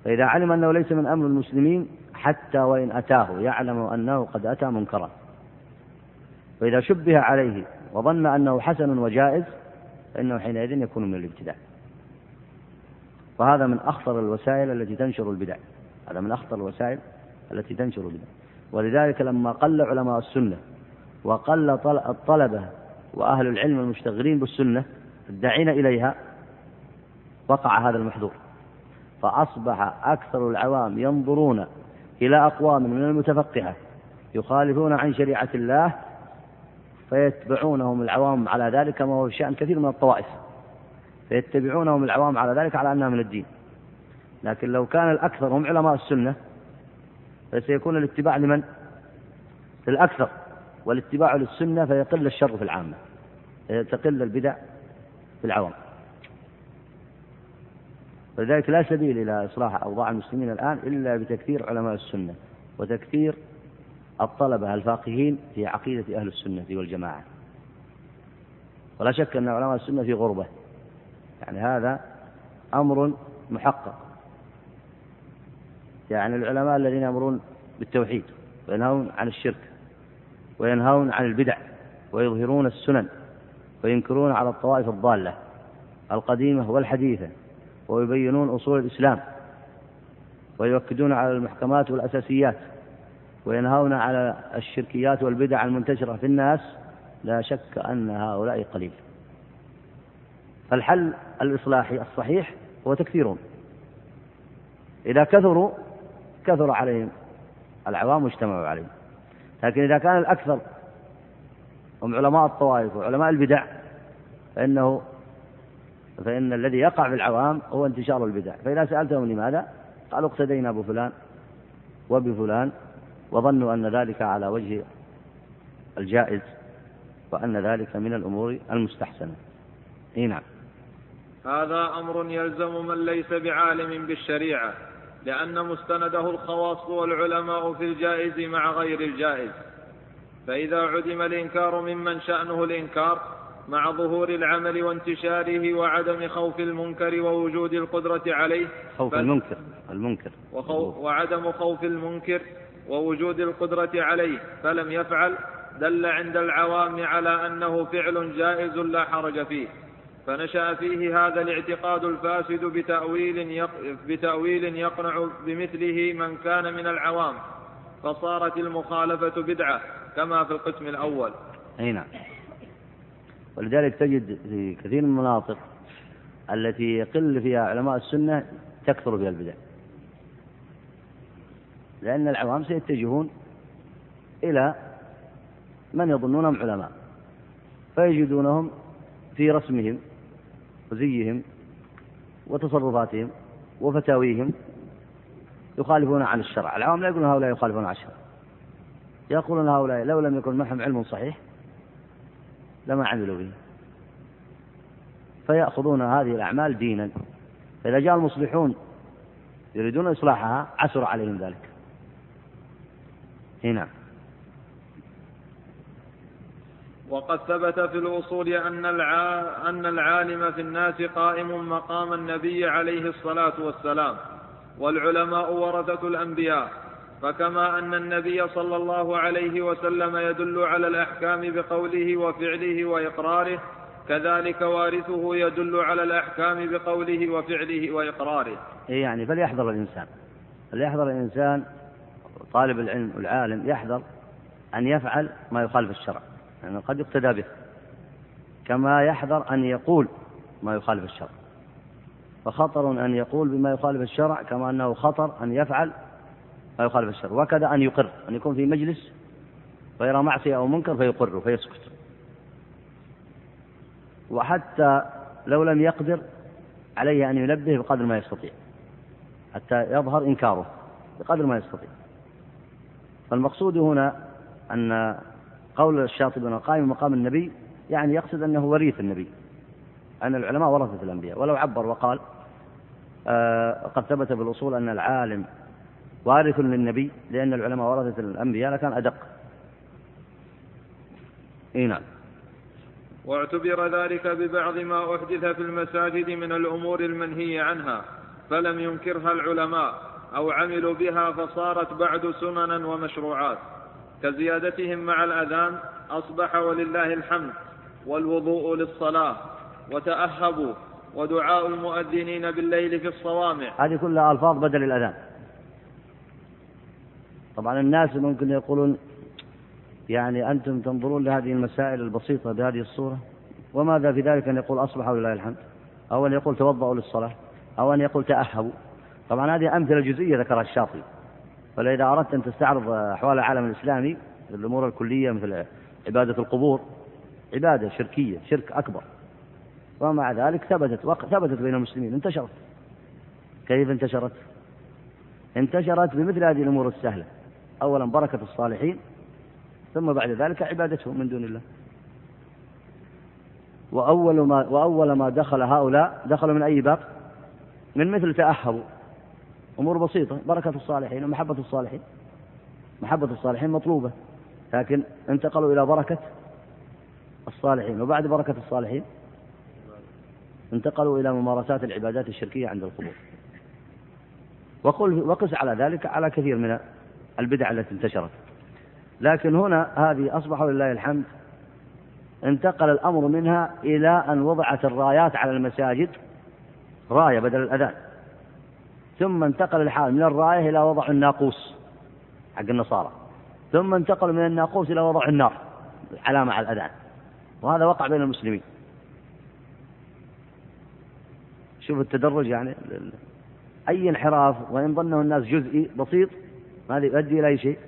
فإذا علم أنه ليس من أمر المسلمين حتى وإن أتاه يعلم أنه قد أتى منكرا. فإذا شبه عليه وظن أنه حسن وجائز فإنه حينئذ يكون من الابتداع. وهذا من أخطر الوسائل التي تنشر البدع. هذا من أخطر الوسائل التي تنشر البدع. ولذلك لما قل علماء السنة وقل الطلبة وأهل العلم المشتغلين بالسنة الداعين إليها وقع هذا المحظور فأصبح أكثر العوام ينظرون إلى أقوام من المتفقهة يخالفون عن شريعة الله فيتبعونهم العوام على ذلك كما هو شأن كثير من الطوائف. فيتبعونهم العوام على ذلك على أنها من الدين. لكن لو كان الأكثر هم علماء السنة فسيكون الاتباع لمن؟ للأكثر. والاتباع للسنة فيقل الشر في العامة تقل البدع في العوام. فلذلك لا سبيل إلى إصلاح أوضاع المسلمين الآن إلا بتكثير علماء السنة وتكثير الطلبة الفاقهين في عقيدة أهل السنة والجماعة. ولا شك أن علماء السنة في غربة. يعني هذا أمر محقق. يعني العلماء الذين يأمرون بالتوحيد وينهون عن الشرك وينهون عن البدع ويظهرون السنن وينكرون على الطوائف الضالة القديمة والحديثة ويبينون أصول الإسلام ويؤكدون على المحكمات والأساسيات وينهون على الشركيات والبدع المنتشرة في الناس لا شك أن هؤلاء قليل. فالحل الإصلاحي الصحيح هو تكثيرهم. إذا كثروا كثر عليهم العوام واجتمعوا عليهم. لكن إذا كان الأكثر هم علماء الطوائف وعلماء البدع فإنه فإن الذي يقع في العوام هو انتشار البدع. فإذا سألتهم لماذا قالوا اقتدينا بفلان وبفلان وظنوا أن ذلك على وجه الجائز وأن ذلك من الأمور المستحسنة. إي نعم.
هذا أمر يلزم من ليس بعالم بالشريعة. لأن مستنده الخواص والعلماء في الجائز مع غير الجائز. فإذا عدم الإنكار ممن شأنه الإنكار مع ظهور العمل وانتشاره وعدم خوف المنكر ووجود القدرة عليه
خوف المنكر المنكر.
وخو وعدم خوف المنكر ووجود القدرة عليه فلم يفعل دل عند العوام على أنه فعل جائز لا حرج فيه. فنشأ فيه هذا الاعتقاد الفاسد بتأويل, بتأويل يقنع بمثله من كان من العوام فصارت المخالفة بدعة كما في القسم الأول.
أي نعم. ولذلك تجد في كثير من المناطق التي يقل فيها علماء السنة تكثر فيها البدع. لأن العوام سيتجهون إلى من يظنونهم علماء فيجدونهم في رسمهم وزيهم وتصرفاتهم وفتاويهم يخالفون عن الشرع. العوام لا يقولون هؤلاء يخالفون عن الشرع. يقولون هؤلاء لو لم يكن معهم علم صحيح لما عملوا به. فيأخذون هذه الأعمال دينا. فإذا جاء المصلحون يريدون إصلاحها عسر عليهم ذلك. هنا.
وقد ثبت في الأصول أن أن العالم في الناس قائم مقام النبي عليه الصلاة والسلام والعلماء ورثة الأنبياء. فكما أن النبي صلى الله عليه وسلم يدل على الأحكام بقوله وفعله وإقراره كذلك وارثه يدل على الأحكام بقوله وفعله وإقراره.
إيه يعني فليحذر الإنسان. فليحذر الإنسان طالب العلم والعالم يحذر أن يفعل ما يخالف الشرع. لأنه يعني قد يقتدى به. كما يحذر أن يقول ما يخالف الشرع. فخطر أن يقول بما يخالف الشرع كما أنه خطر أن يفعل ما يخالف الشرع. وكذا أن يقر أن يكون في مجلس ويرى معصية أو منكر فيقر فيسكت. وحتى لو لم يقدر عليه أن ينبه بقدر ما يستطيع. حتى يظهر إنكاره بقدر ما يستطيع. فالمقصود هنا أن قول الشاطبي أنه قائم مقام النبي يعني يقصد أنه وريث النبي. أن العلماء ورثة الأنبياء. ولو عبر وقال آه قد ثبت بالأصول أن العالم وارث للنبي لأن العلماء ورثة الأنبياء لكان أدق. إيه نعم.
واعتبر ذلك ببعض ما أحدث في المساجد من الأمور المنهي عنها فلم ينكرها العلماء أو عملوا بها فصارت بعد سننا ومشروعات. كزيادتهم مع الأذان أصبح ولله الحمد والوضوء للصلاة وتأهبوا ودعاء المؤذنين بالليل في الصوامع.
هذه كلها ألفاظ بدل الأذان. طبعا الناس ممكن يقولون يعني أنتم تنظرون لهذه المسائل البسيطة بهذه الصورة وماذا في ذلك أن يقول أصبح ولله الحمد؟ أو أن يقول توضأوا للصلاة؟ أو أن يقول تأهبوا؟ طبعا هذه أمثلة جزئية ذكرها الشاطبي. فإذا أردت أن تستعرض أحوال العالم الإسلامي الأمور الكلية مثل عبادة القبور عبادة شركية شرك أكبر. ومع ذلك ثبتت ثبتت بين المسلمين انتشرت. كيف انتشرت؟ انتشرت بمثل هذه الأمور السهلة. أولا بركة الصالحين ثم بعد ذلك عبادتهم من دون الله. وأول ما وأول ما دخل هؤلاء دخلوا من أي باب؟ من مثل تأهبوا. أمور بسيطة بركة الصالحين ومحبة الصالحين. محبة الصالحين مطلوبة لكن انتقلوا إلى بركة الصالحين. وبعد بركة الصالحين انتقلوا إلى ممارسات العبادات الشركية عند القبور. وقل وقس على ذلك على كثير من البدع التي انتشرت. لكن هنا هذه أصبح لله الحمد انتقل الأمر منها إلى أن وضعت الرايات على المساجد راية بدل الأذان. ثم انتقل الحال من الراية إلى وضع الناقوس حق النصارى. ثم انتقل من الناقوس إلى وضع النار علامة على الأذان. وهذا وقع بين المسلمين. شوف التدرج يعني. أي انحراف وإن ظنه الناس جزئي بسيط هذا يؤدي إلى أي شيء.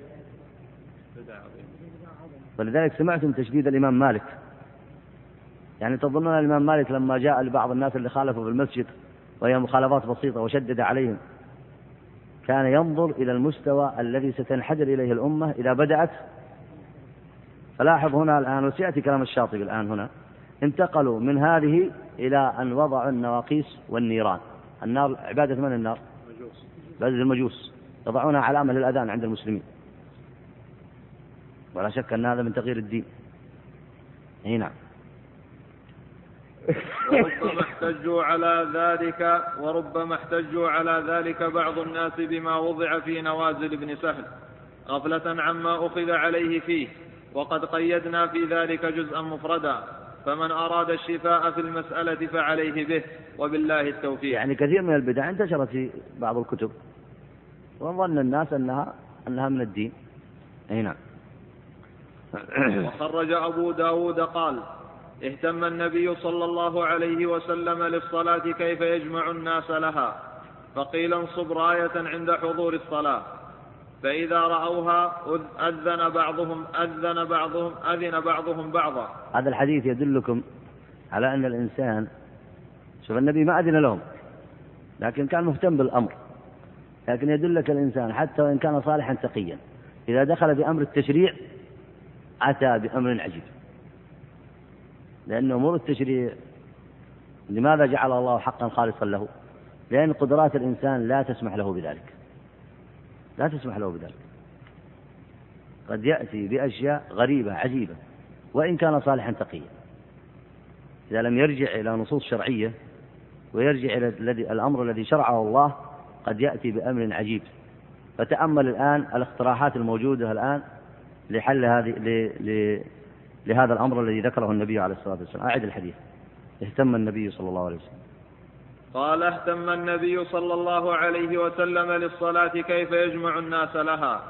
ولذلك سمعتم تشديد الإمام مالك. يعني تظنون الإمام مالك لما جاء لبعض الناس اللي خالفوا في المسجد وهي مخالفات بسيطة وشدد عليهم. كان ينظر إلى المستوى الذي ستنحدر إليه الأمة إذا بدأت. فلاحظ هنا الآن وسيأتي كلام الشاطبي الآن هنا. انتقلوا من هذه إلى أن وضعوا النواقيس والنيران. النار عبادة من النار؟ عبادة المجوس. يضعونها علامة للأذان عند المسلمين. ولا شك أن هذا من تغيير الدين. نعم.
وربما احتجوا على ذلك وربما احتجوا على ذلك بعض الناس بما وضع في نوازل ابن سهل. غفلة عما أخذ عليه فيه وقد قيدنا في ذلك جزءا مفردا. فمن أراد الشفاء في المسألة فعليه به وبالله التوفيق.
يعني كثير من البدع انتشرت في بعض الكتب وظن الناس أنها أنها من الدين. أي نعم.
وخرج أبو داود قال اهتم النبي صلى الله عليه وسلم للصلاة كيف يجمع الناس لها. فقيل انصب راية عند حضور الصلاة. فإذا رأوها أذن بعضهم أذن بعضهم أذن بعضهم بعضا.
هذا الحديث يدلكم على أن الإنسان شوف النبي ما أذن لهم لكن كان مهتم بالأمر. لكن يدلك الإنسان حتى وإن كان صالحا تقيا إذا دخل بأمر التشريع أتى بأمر عجيب. لأن أمور التشريع لماذا جعل الله حقا خالصا له؟ لأن قدرات الإنسان لا تسمح له بذلك. لا تسمح له بذلك. قد يأتي بأشياء غريبة عجيبة وإن كان صالحا تقيا. إذا لم يرجع إلى نصوص شرعية ويرجع إلى الأمر الذي شرعه الله قد يأتي بأمر عجيب. فتأمل الآن الاقتراحات الموجودة الآن لحل هذه لهذا الأمر الذي ذكره النبي عليه الصلاة والسلام. أعد الحديث. اهتم النبي صلى الله عليه وسلم.
قال اهتم النبي صلى الله عليه وسلم للصلاة كيف يجمع الناس لها.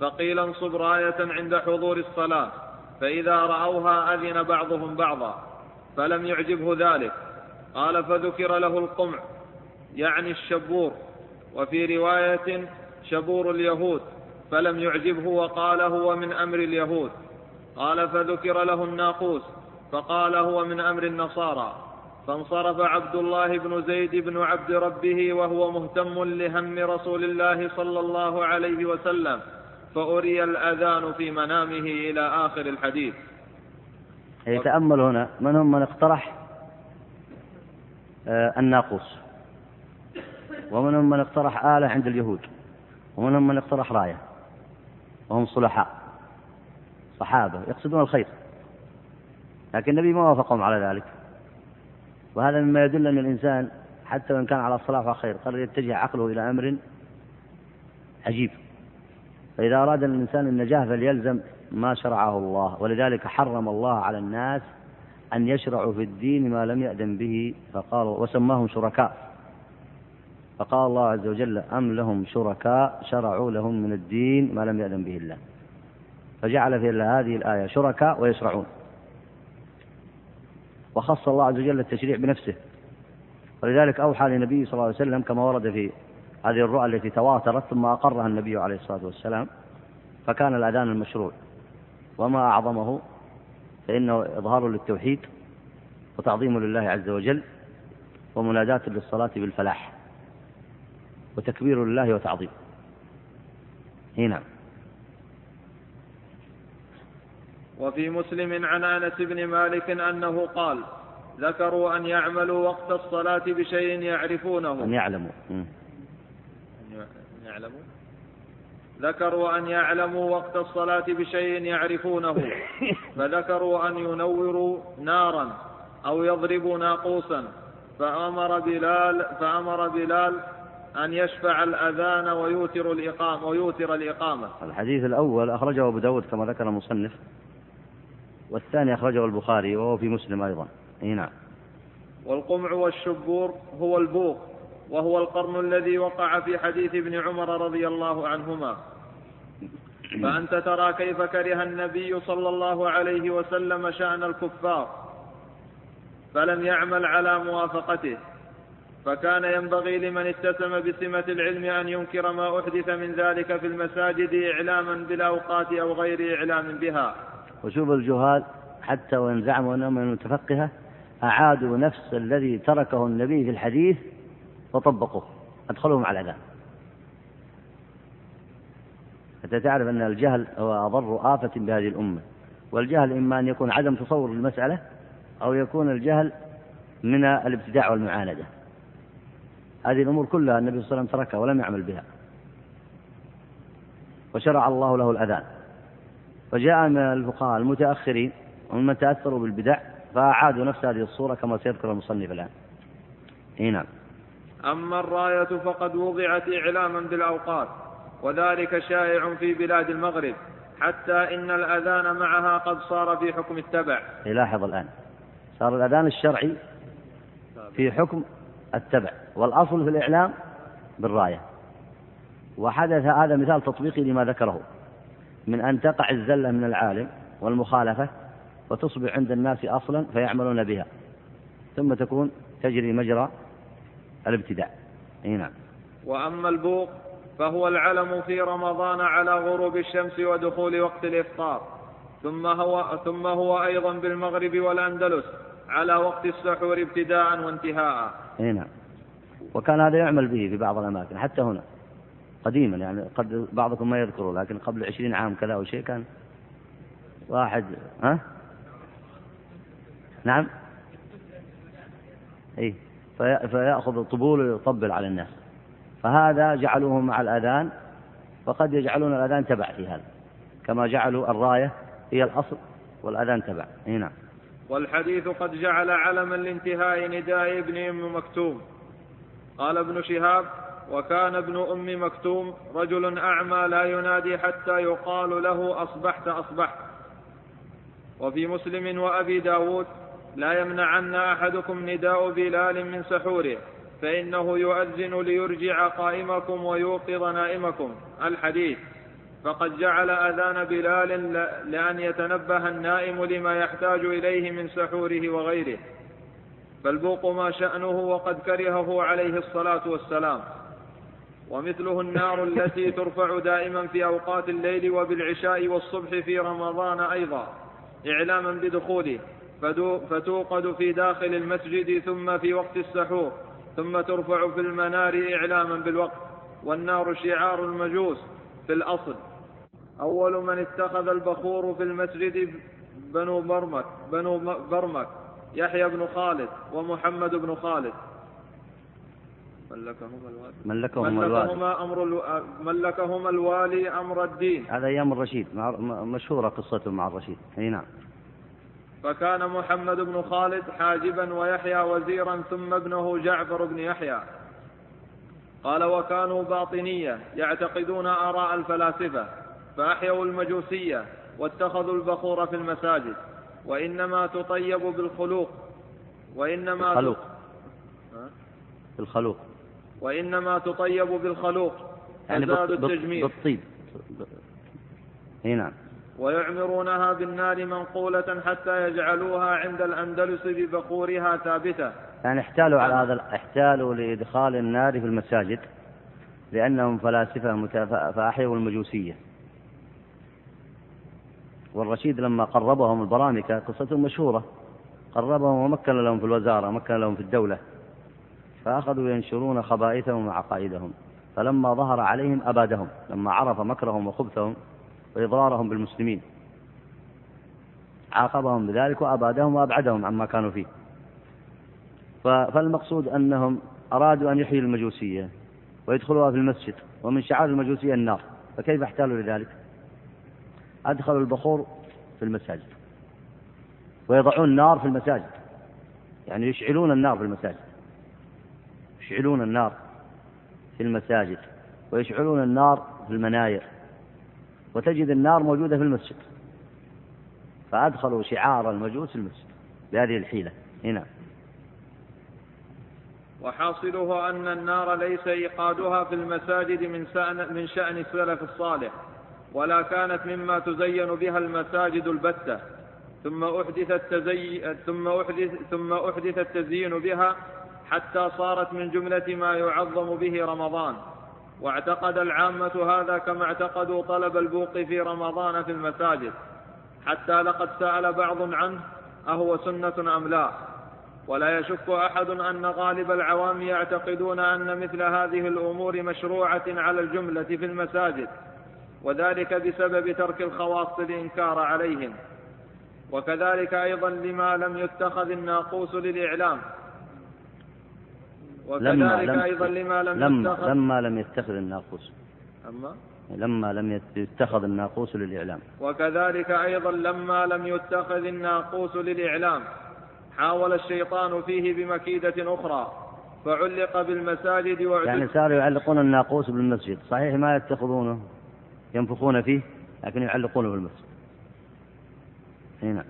فقيل انصب راية عند حضور الصلاة فإذا رأوها أذن بعضهم بعضا فلم يعجبه ذلك. قال فذكر له القمع يعني الشبور وفي رواية شبور اليهود فلم يعجبه وقال هو من أمر اليهود. قال فذكر له الناقوس فقال هو من أمر النصارى فانصرف عبد الله بن زيد بن عبد ربه وهو مهتم لهم رسول الله صلى الله عليه وسلم فأري الأذان في منامه إلى آخر الحديث.
يتأمل هنا من هم من اقترح آه، الناقوس ومنهم من اقترح آلة عند اليهود ومنهم من اقترح راية وهم صلحاء. صحابة يقصدون الخير. لكن النبي ما وافقهم على ذلك. وهذا مما يدل أن الإنسان حتى وإن كان على الصلاح والخير قد يتجه عقله إلى أمر عجيب. فإذا أراد الإنسان النجاة فليلزم ما شرعه الله ولذلك حرم الله على الناس أن يشرعوا في الدين ما لم يأذن به فقال وسماهم شركاء. فقال الله عز وجل أم لهم شركاء شرعوا لهم من الدين ما لم يأذن به الله. فجعل في هذه الآية شركاء ويشرعون وخص الله عز وجل التشريع بنفسه. ولذلك أوحى للنبي صلى الله عليه وسلم كما ورد في هذه الرؤى التي تواترت ثم أقرها النبي عليه الصلاة والسلام فكان الأذان المشروع. وما أعظمه فإنه إظهار للتوحيد وتعظيم لله عز وجل ومناداة للصلاة بالفلاح وتكبير لله وتعظيم. هنا نعم
وفي مسلم عن أنس بن مالك أنه قال ذكروا أن يعملوا وقت الصلاة بشيء يعرفونه.
أن يعلموا.
أن يعلموا. ذكروا أن يعلموا وقت الصلاة بشيء يعرفونه. (laughs) فذكروا أن ينوروا نارا أو يضربوا ناقوسا. فأمر بلال فأمر بلال أن يشفع الأذان ويوتر الإقامة ويوتر الإقامة.
الحديث الأول أخرجه أبو داود كما ذكر المصنف. والثاني أخرجه البخاري وهو في مسلم أيضا. أي نعم.
والقمع والشبور هو البوق وهو القرن الذي وقع في حديث ابن عمر رضي الله عنهما. فأنت ترى كيف كره النبي صلى الله عليه وسلم شأن الكفار فلم يعمل على موافقته. فكان ينبغي لمن اتسم بسمة العلم أن ينكر ما أحدث من ذلك في المساجد إعلاما بالأوقات أو غير إعلام بها.
وشوف الجهال حتى وإن زعموا أنهم من المتفقهة أعادوا نفس الذي تركه النبي في الحديث وطبقوه أدخلهم على العذاب حتى تعرف أن الجهل هو أضر آفة بهذه الأمة والجهل إما أن يكون عدم تصور المسألة أو يكون الجهل من الابتداع والمعاندة. هذه الأمور كلها النبي صلى الله عليه وسلم تركها ولم يعمل بها. وشرع الله له الأذان. فجاء من الفقهاء المتأخرين ومن تأثروا بالبدع فأعادوا نفس هذه الصورة كما سيذكر المصنف الآن. إيه نعم.
أما الراية فقد وضعت إعلاما بالأوقات وذلك شائع في بلاد المغرب حتى إن الأذان معها قد صار في حكم التبع.
لاحظ الآن. صار الأذان الشرعي في حكم التبع والأصل في الإعلام بالراية. وحدث هذا مثال تطبيقي لما ذكره. من أن تقع الزلة من العالم والمخالفة وتصبح عند الناس أصلا فيعملون بها. ثم تكون تجري مجرى الابتداع أي نعم.
وأما البوق فهو العلم في رمضان على غروب الشمس ودخول وقت الإفطار. ثم هو ثم هو أيضا بالمغرب والأندلس على وقت السحور ابتداء وانتهاء.
أي نعم. وكان هذا يعمل به في بعض الأماكن حتى هنا. قديما يعني قد بعضكم ما يذكره لكن قبل عشرين عام كذا أو شيء كان واحد ها؟ نعم؟ اي فيأخذ الطبول ويطبل على الناس فهذا جعلوه مع الأذان وقد يجعلون الأذان تبع في هذا كما جعلوا الراية هي الأصل والأذان تبع هنا نعم.
والحديث قد جعل علما لانتهاء نداء ابن أم مكتوم قال ابن شهاب وكان ابن أم مكتوم رجل أعمى لا ينادي حتى يقال له أصبحت أصبحت. وفي مسلم وأبي داود لا يمنعن أحدكم نداء بلال من سحوره فإنه يؤذن ليرجع قائمكم ويوقظ نائمكم. الحديث فقد جعل أذان بلال لأن يتنبه النائم لما يحتاج إليه من سحوره وغيره. فالبوق ما شأنه وقد كرهه عليه الصلاة والسلام. ومثله النار التي ترفع دائما في أوقات الليل وبالعشاء والصبح في رمضان أيضا إعلاما بدخوله. فتوقد في داخل المسجد ثم في وقت السحور ثم ترفع في المنار إعلاما بالوقت. والنار شعار المجوس في الأصل. أول من اتخذ البخور في المسجد بنو برمك بنو برمك يحيى بن خالد ومحمد بن خالد. ملكهما الوالي.
ملكهما الوالي.
أمر ألو... ملكهما الوالي أمر الدين.
هذا أيام الرشيد. مشهورة قصته مع الرشيد. أي نعم.
فكان محمد بن خالد حاجبا ويحيى وزيرا ثم ابنه جعفر بن يحيى. قال وكانوا باطنية يعتقدون آراء الفلاسفة فأحيوا المجوسية واتخذوا البخور في المساجد. وإنما تطيب بالخلوق وإنما
الخلوق. بالخلوق
وإنما تطيب بالخلوق يعني التجميل.
بالطيب إي نعم.
ويعمرونها بالنار منقولة حتى يجعلوها عند الأندلس ببخورها ثابتة.
يعني احتالوا على هذا احتالوا لإدخال النار في المساجد لأنهم فلاسفة فأحيوا المجوسية. والرشيد لما قربهم البرامكة قصتهم مشهورة. قربهم ومكن لهم في الوزارة مكن لهم في الدولة. فأخذوا ينشرون خبائثهم وعقائدهم فلما ظهر عليهم أبادهم لما عرف مكرهم وخبثهم وإضرارهم بالمسلمين عاقبهم بذلك وأبادهم وأبعدهم عما كانوا فيه. فالمقصود أنهم أرادوا أن يحيوا المجوسية ويدخلوها في المسجد ومن شعار المجوسية النار. فكيف احتالوا لذلك؟ أدخلوا البخور في المساجد ويضعون النار في المساجد يعني يشعلون النار في المساجد. يشعلون النار في المساجد ويشعلون النار في المناير وتجد النار موجودة في المسجد. فأدخلوا شعار المجوس في المسجد بهذه الحيلة. هنا
وحاصله أن النار ليس إيقادها في المساجد من شأن, من شأن السلف الصالح ولا كانت مما تزين بها المساجد البتة. ثم أحدث التزي ثم أحدث ثم أحدث التزيين بها حتى صارت من جملة ما يعظم به رمضان. واعتقد العامة هذا كما اعتقدوا طلب البوق في رمضان في المساجد. حتى لقد سأل بعض عنه أهو سنة أم لا؟ ولا يشك أحد أن غالب العوام يعتقدون أن مثل هذه الأمور مشروعة على الجملة في المساجد وذلك بسبب ترك الخواص الإنكار عليهم. وكذلك أيضا لما لم يتخذ الناقوس للإعلام.
لما لم أيضا لما لم لما, يتخذ لما لم يتخذ الناقوس.
أما؟
لما لم يتخذ الناقوس للإعلام.
وكذلك أيضا لما لم يتخذ الناقوس للإعلام حاول الشيطان فيه بمكيدة أخرى فعلق بالمساجد
وعدد يعني صاروا يعلقون الناقوس بالمسجد. صحيح ما يتخذونه ينفخون فيه لكن يعلقونه بالمسجد. هنا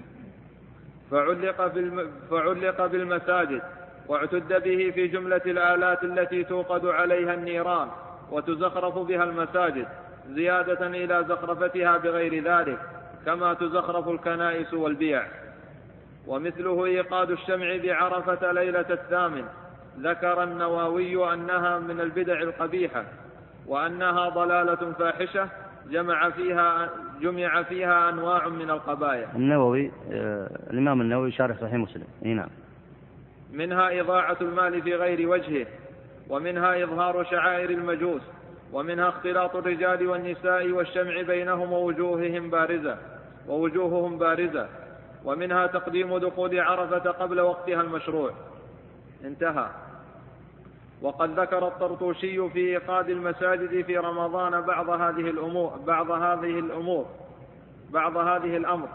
فعلق, بالم... فعلق بالمساجد. واعتد به في جملة الآلات التي توقد عليها النيران وتزخرف بها المساجد زيادة إلى زخرفتها بغير ذلك كما تزخرف الكنائس والبيع. ومثله إيقاد الشمع بعرفة ليلة الثامن ذكر النووي أنها من البدع القبيحة وأنها ضلالة فاحشة جمع فيها جمع فيها أنواع من القبايا
النووي آه الإمام النووي شارح صحيح مسلم. نعم.
منها إضاعة المال في غير وجهه ومنها إظهار شعائر المجوس ومنها اختلاط الرجال والنساء والشمع بينهم ووجوههم بارزة ووجوههم بارزة ومنها تقديم دخول عرفة قبل وقتها المشروع. انتهى. وقد ذكر الطرطوشي في إيقاد المساجد في رمضان بعض هذه الأمور بعض هذه الأمور بعض هذه الأمر.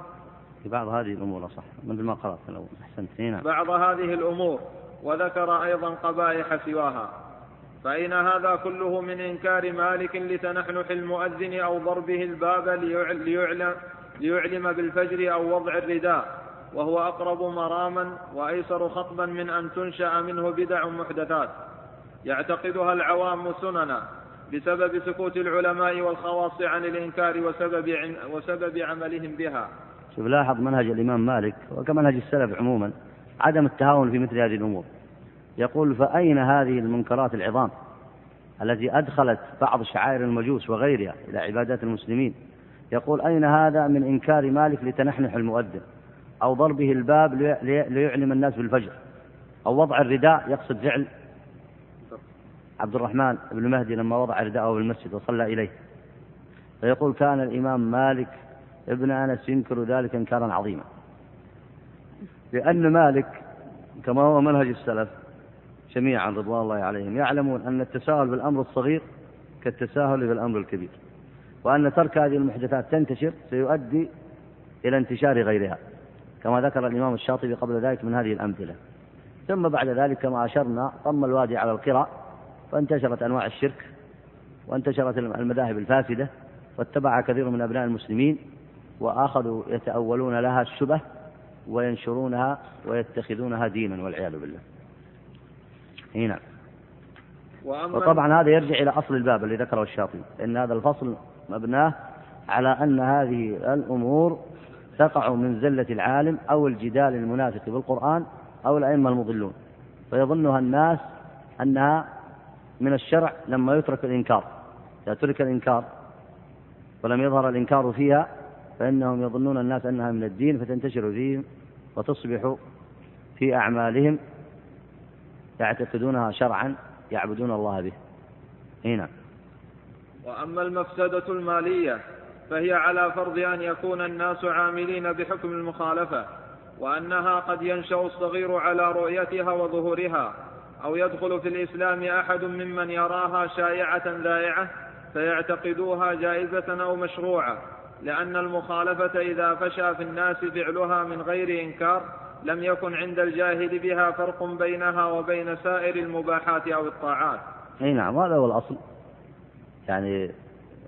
في بعض هذه الأمور صح مثل ما قرأت الأول أحسنت. نعم.
بعض هذه الأمور وذكر أيضا قبائح سواها. فإن هذا كله من إنكار مالك لتنحنح المؤذن أو ضربه الباب ليعلم, ليعلم بالفجر أو وضع الرداء. وهو أقرب مراما وأيسر خطبا من أن تنشأ منه بدع محدثات. يعتقدها العوام سننا بسبب سكوت العلماء والخواص عن الإنكار وسبب, وسبب عملهم بها.
شوف لاحظ منهج الإمام مالك وكمنهج السلف عموما عدم التهاون في مثل هذه الأمور. يقول فأين هذه المنكرات العظام التي أدخلت بعض شعائر المجوس وغيرها إلى عبادات المسلمين؟ يقول أين هذا من إنكار مالك لتنحنح المؤذن أو ضربه الباب ليعلم الناس بالفجر أو وضع الرداء يقصد فعل عبد الرحمن بن مهدي لما وضع رداءه بالمسجد وصلى إليه. فيقول كان الإمام مالك ابن أنس ينكر ذلك إنكارا عظيما. لأن مالك كما هو منهج السلف جميعا رضوان الله عليهم يعلمون أن التساهل بالأمر الصغير كالتساهل بالأمر الكبير وأن ترك هذه المحدثات تنتشر سيؤدي إلى انتشار غيرها كما ذكر الإمام الشاطبي قبل ذلك من هذه الأمثلة. ثم بعد ذلك كما أشرنا طم الوادي على القرى فانتشرت أنواع الشرك وانتشرت المذاهب الفاسدة واتبع كثير من أبناء المسلمين وأخذوا يتأولون لها الشبه وينشرونها ويتخذونها دينا والعياذ بالله. نعم وطبعا هذا يرجع إلى أصل الباب الذي ذكره الشاطبي إن هذا الفصل مبناه على أن هذه الأمور تقع من زلة العالم أو الجدال المنافق بالقرآن أو الأئمة المضلون. فيظنها الناس أنها من الشرع لما يترك الإنكار. إذا ترك الإنكار ولم يظهر الإنكار فيها فإنهم يظنون الناس أنها من الدين فتنتشر فيهم وتصبح في أعمالهم يعتقدونها شرعا يعبدون الله به هنا.
وأما المفسدة المالية فهي على فرض أن يكون الناس عاملين بحكم المخالفة وأنها قد ينشأ الصغير على رؤيتها وظهورها أو يدخل في الإسلام أحد ممن يراها شائعة ذائعة فيعتقدوها جائزة أو مشروعة لأن المخالفة إذا فشى في الناس فعلها من غير إنكار لم يكن عند الجاهل بها فرق بينها وبين سائر المباحات أو الطاعات.
أي نعم هذا هو الأصل. يعني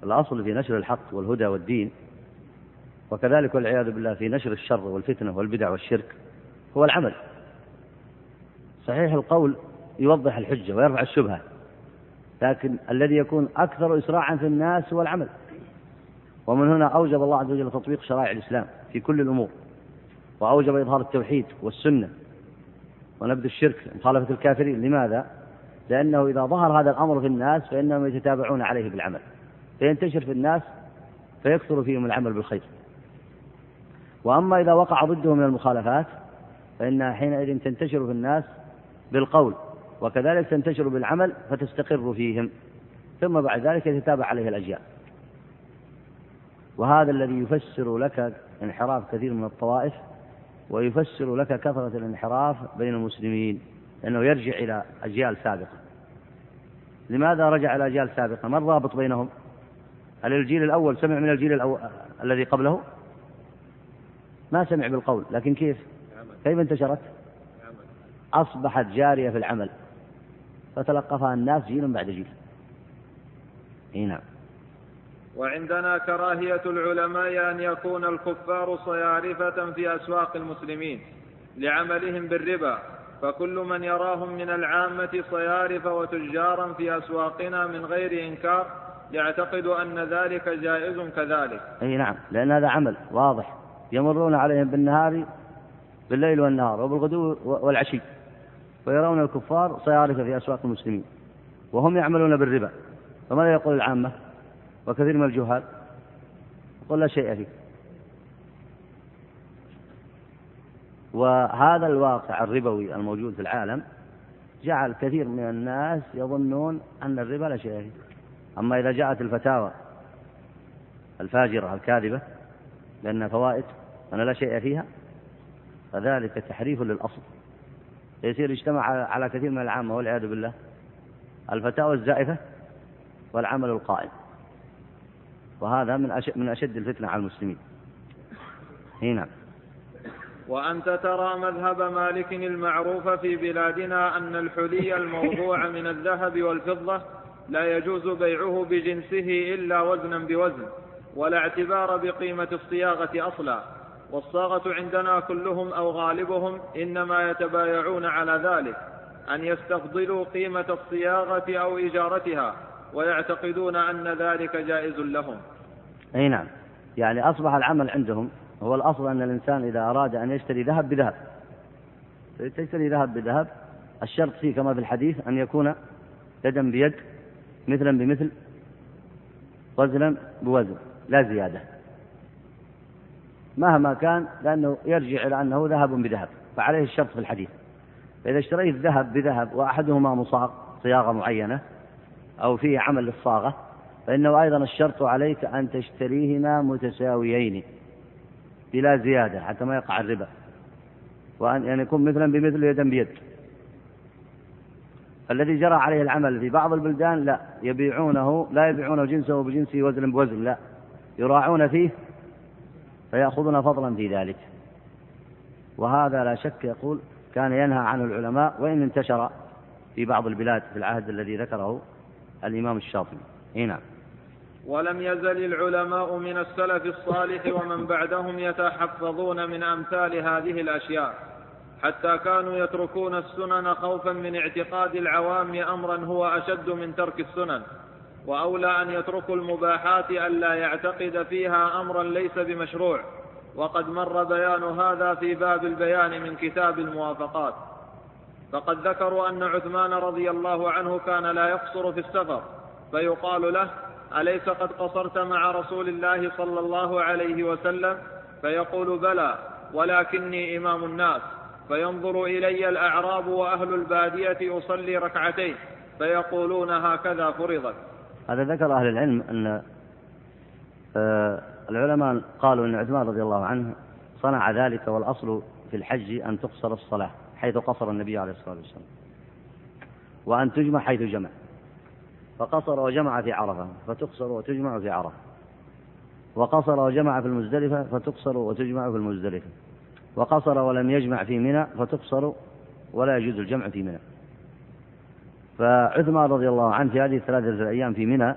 الأصل في نشر الحق والهدى والدين وكذلك والعياذ بالله في نشر الشر والفتنة والبدع والشرك هو العمل. صحيح القول يوضح الحجة ويرفع الشبهة لكن الذي يكون أكثر إسراعا في الناس هو العمل. ومن هنا أوجب الله عز وجل تطبيق شرائع الإسلام في كل الأمور وأوجب إظهار التوحيد والسنة ونبذ الشرك مخالفة الكافرين. لماذا؟ لأنه إذا ظهر هذا الأمر في الناس فإنهم يتتابعون عليه بالعمل. فينتشر في الناس فيكثر فيهم العمل بالخير. وأما إذا وقع ضده من المخالفات فإنها حينئذ تنتشر في الناس بالقول وكذلك تنتشر بالعمل فتستقر فيهم ثم بعد ذلك يتتابع عليه الأجيال. وهذا الذي يفسر لك انحراف كثير من الطوائف ويفسر لك كثرة الانحراف بين المسلمين لأنه يرجع إلى أجيال سابقة. لماذا رجع إلى أجيال سابقة؟ ما الرابط بينهم؟ هل الجيل الأول سمع من الجيل الأول الذي قبله؟ ما سمع بالقول لكن كيف؟ كيف انتشرت؟ أصبحت جارية في العمل فتلقفها الناس جيل بعد جيل. إي نعم.
وعندنا كراهية العلماء أن يكون الكفار صيارفة في أسواق المسلمين لعملهم بالربا فكل من يراهم من العامة صيارف وتجارا في أسواقنا من غير إنكار يعتقد أن ذلك جائز كذلك.
أي نعم لأن هذا عمل واضح. يمرون عليهم بالنهار بالليل والنهار وبالغدو والعشي ويرون الكفار صيارف في أسواق المسلمين وهم يعملون بالربا. فماذا يقول العامة؟ وكثير من الجهال. يقول لا شيء فيه. وهذا الواقع الربوي الموجود في العالم جعل كثير من الناس يظنون أن الربا لا شيء فيه. أما إذا جاءت الفتاوى الفاجرة الكاذبة لأنها فوائد أنا لا شيء فيها فذلك تحريف للأصل. يصير يجتمع على كثير من العامة والعياذ بالله. الفتاوى الزائفة والعمل القائم. وهذا من أشد, من أشد الفتنة على المسلمين. هنا.
وأنت ترى مذهب مالك المعروف في بلادنا أن الحلي الموضوع (laughs) من الذهب والفضة لا يجوز بيعه بجنسه إلا وزنا بوزن ولا اعتبار بقيمة الصياغة أصلا. والصاغة عندنا كلهم أو غالبهم إنما يتبايعون على ذلك أن يستفضلوا قيمة الصياغة أو إجارتها. ويعتقدون أن ذلك جائز لهم.
أي نعم. يعني أصبح العمل عندهم هو الأصل أن الإنسان إذا أراد أن يشتري ذهب بذهب. تشتري ذهب بذهب الشرط فيه كما في الحديث أن يكون يدا بيد مثلا بمثل وزنا بوزن لا زيادة. مهما كان لأنه يرجع إلى أنه ذهب بذهب. فعليه الشرط في الحديث. فإذا اشتريت ذهب بذهب وأحدهما مصاغ صياغة معينة أو فيه عمل للصاغة فإنه أيضا الشرط عليك أن تشتريهما متساويين بلا زيادة حتى ما يقع الربا. وأن يعني يكون مثلا بمثل يدا بيد. الذي جرى عليه العمل في بعض البلدان لا يبيعونه لا يبيعونه جنسه بجنسه وزن بوزن لا. يراعون فيه فيأخذون فضلا في ذلك. وهذا لا شك يقول كان ينهى عنه العلماء وإن انتشر في بعض البلاد في العهد الذي ذكره. الإمام الشاطبي. نعم.
ولم يزل العلماء من السلف الصالح ومن بعدهم يتحفظون من أمثال هذه الأشياء حتى كانوا يتركون السنن خوفا من اعتقاد العوام امرا هو أشد من ترك السنن وأولى أن يتركوا المباحات الا يعتقد فيها امرا ليس بمشروع وقد مر بيان هذا في باب البيان من كتاب الموافقات. فقد ذكروا أن عثمان رضي الله عنه كان لا يقصر في السفر فيقال له أليس قد قصرت مع رسول الله صلى الله عليه وسلم؟ فيقول بلى ولكني إمام الناس فينظر إلي الأعراب وأهل البادية أصلي ركعتين فيقولون هكذا فرضت.
هذا ذكر أهل العلم أن آه، العلماء قالوا أن عثمان رضي الله عنه صنع ذلك والأصل في الحج أن تقصر الصلاة. حيث قصر النبي عليه الصلاة والسلام. وأن تجمع حيث جمع. فقصر وجمع في عرفة فتقصر وتجمع في عرفة. وقصر وجمع في المزدلفة فتقصر وتجمع في المزدلفة. وقصر ولم يجمع في منى فتقصر ولا يجوز الجمع في منى. فعثمان رضي الله عنه في هذه الثلاثة الأيام في منى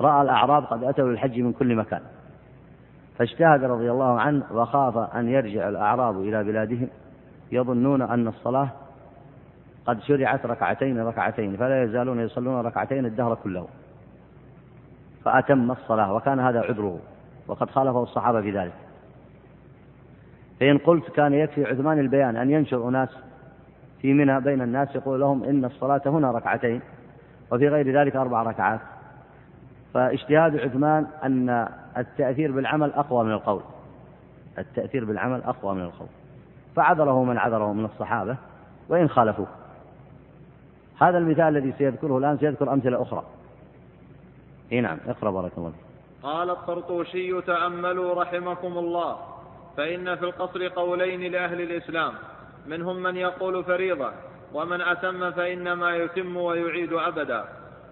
رأى الأعراب قد أتوا للحج من كل مكان. فاجتهد رضي الله عنه وخاف أن يرجع الأعراب إلى بلادهم. يظنون أن الصلاة قد شرعت ركعتين ركعتين فلا يزالون يصلون ركعتين الدهر كله. فأتم الصلاة وكان هذا عذره وقد خالفه الصحابة في ذلك. فإن قلت كان يكفي عثمان البيان أن ينشر أناس في منى بين الناس يقول لهم إن الصلاة هنا ركعتين وفي غير ذلك أربع ركعات. فاجتهاد عثمان أن التأثير بالعمل أقوى من القول. التأثير بالعمل أقوى من القول. فعذره من عذره من الصحابة وإن خالفوه. هذا المثال الذي سيذكره الآن سيذكر أمثلة أخرى. إي نعم اقرأ بارك الله
قال الطرطوشي تأملوا رحمكم الله فإن في القصر قولين لأهل الإسلام منهم من يقول فريضة ومن أتم فإنما يتم ويعيد أبدا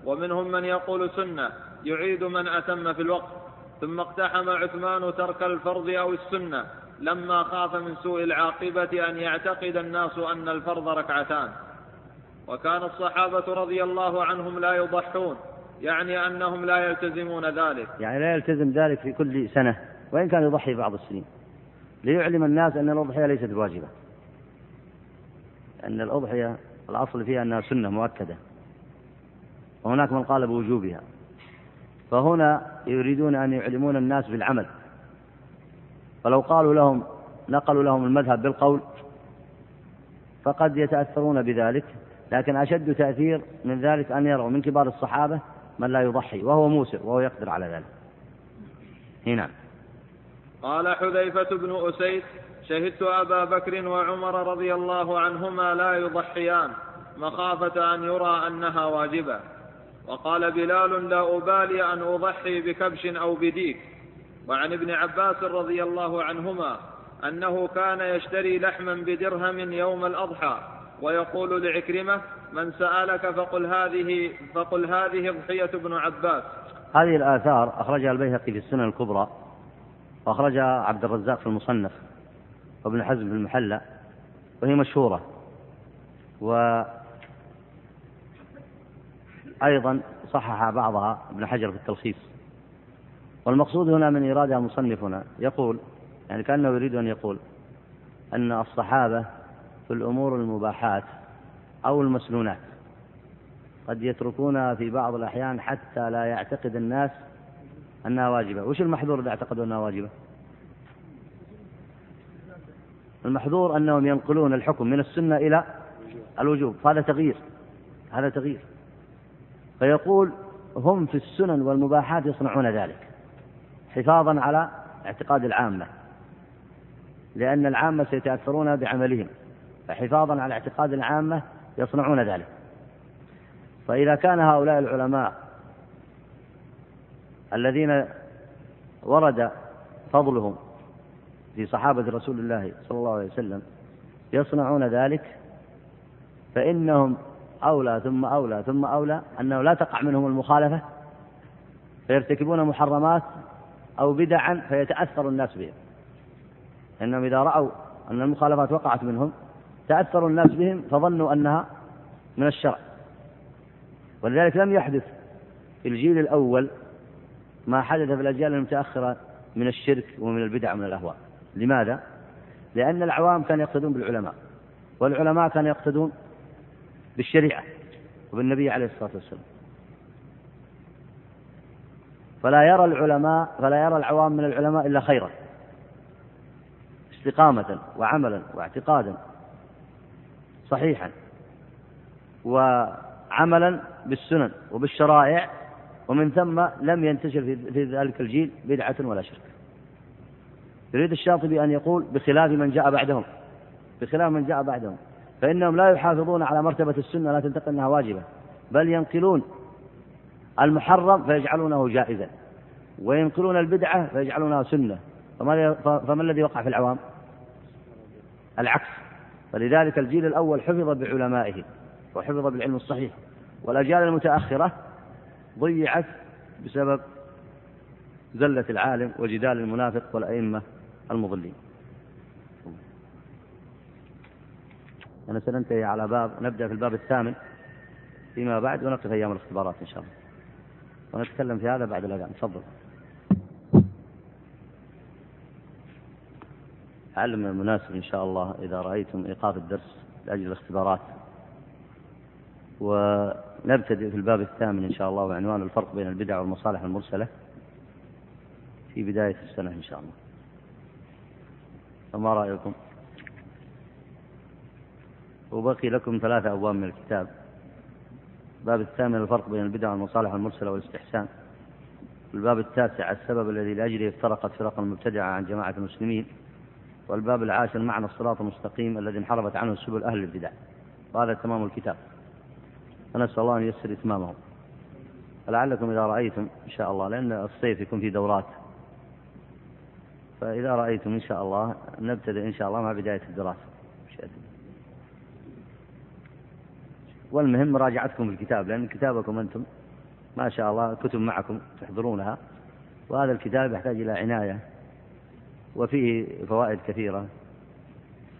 ومنهم من يقول سنة يعيد من أتم في الوقت ثم اقتحم عثمان ترك الفرض أو السنة لما خاف من سوء العاقبة أن يعتقد الناس أن الفرض ركعتان. وكان الصحابة رضي الله عنهم لا يضحون يعني أنهم لا يلتزمون ذلك.
يعني لا يلتزم ذلك في كل سنة وإن كان يضحي بعض السنين. ليعلم الناس أن الأضحية ليست بواجبة أن الأضحية الأصل فيها أنها سنة مؤكدة. وهناك من قال بوجوبها. فهنا يريدون أن يعلمون الناس بالعمل فلو قالوا لهم نقلوا لهم المذهب بالقول فقد يتأثرون بذلك لكن أشد تأثير من ذلك أن يروا من كبار الصحابة من لا يضحي وهو موسر وهو يقدر على ذلك. هنا.
قال حذيفة بن أسيد شهدت أبا بكر وعمر رضي الله عنهما لا يضحيان مخافة أن يرى أنها واجبة. وقال بلال لا أبالي أن أضحي بكبش أو بديك. وعن ابن عباس رضي الله عنهما أنه كان يشتري لحما بدرهم يوم الأضحى ويقول لعكرمة من سألك فقل هذه فقل هذه ضحية ابن عباس.
هذه الآثار أخرجها البيهقي في السنن الكبرى وأخرجها عبد الرزاق في المصنف وابن حزم في المحلى وهي مشهورة. و أيضا صحح بعضها ابن حجر في التلخيص. والمقصود هنا من إرادة مصنفنا. يقول يعني كأنه يريد أن يقول أن الصحابة في الأمور المباحات أو المسنونات قد يتركونها في بعض الأحيان حتى لا يعتقد الناس أنها واجبة. وش المحظور إذا اعتقدوا أنها واجبة؟ المحظور أنهم ينقلون الحكم من السنة إلى الوجوب. فهذا تغيير هذا تغيير. فيقول هم في السنن والمباحات يصنعون ذلك. حفاظا على اعتقاد العامة لأن العامة سيتأثرون بعملهم فحفاظا على اعتقاد العامة يصنعون ذلك. فإذا كان هؤلاء العلماء الذين ورد فضلهم في صحابة رسول الله صلى الله عليه وسلم يصنعون ذلك فإنهم أولى ثم أولى ثم أولى أنه لا تقع منهم المخالفة فيرتكبون محرمات أو بدعا فيتأثر الناس بهم. إنهم إذا رأوا أن المخالفات وقعت منهم تأثر الناس بهم فظنوا أنها من الشرع. ولذلك لم يحدث في الجيل الأول ما حدث في الأجيال المتأخرة من الشرك ومن البدع ومن الأهواء. لماذا؟ لأن العوام كانوا يقتدون بالعلماء والعلماء كانوا يقتدون بالشريعة وبالنبي عليه الصلاة والسلام. فلا يرى العلماء فلا يرى العوام من العلماء إلا خيرا. استقامة وعملا واعتقادا. صحيحا. وعملا بالسنن وبالشرائع. ومن ثم لم ينتشر في ذلك الجيل بدعة ولا شرك. يريد الشاطبي أن يقول بخلاف من جاء بعدهم. بخلاف من جاء بعدهم. فإنهم لا يحافظون على مرتبة السنة لا تنتقل أنها واجبة. بل ينقلون المحرم فيجعلونه جائزا وينقلون البدعة فيجعلونها سنة. فما الذي وقع في العوام؟ العكس. فلذلك الجيل الأول حفظ بعلمائه وحفظ بالعلم الصحيح والأجيال المتأخرة ضيعت بسبب زلة العالم وجدال المنافق والأئمة المضلين. أنا سننتهي على باب نبدأ في الباب الثامن فيما بعد ونقف أيام الاختبارات إن شاء الله. ونتكلم في هذا بعد الأذان. تفضل. علم المناسب إن شاء الله إذا رأيتم إيقاف الدرس لأجل الاختبارات. ونبتدئ في الباب الثامن إن شاء الله بعنوان الفرق بين البدع والمصالح المرسلة في بداية السنة إن شاء الله. فما رأيكم؟ وبقي لكم ثلاثة أبواب من الكتاب. الباب الثامن الفرق بين البدع والمصالح المرسلة والاستحسان. الباب التاسع السبب الذي لأجله افترقت فرق المبتدعة عن جماعة المسلمين. والباب العاشر معنى الصراط المستقيم الذي انحرفت عنه سبل أهل البدع. وهذا تمام الكتاب. فنسأل الله أن ييسر إتمامه. فلعلكم إذا رأيتم إن شاء الله لأن الصيف يكون في دورات. فإذا رأيتم إن شاء الله نبتدئ إن شاء الله مع بداية الدراسة. والمهم مراجعتكم الكتاب لأن كتابكم أنتم ما شاء الله كتب معكم تحضرونها وهذا الكتاب يحتاج إلى عناية وفيه فوائد كثيرة.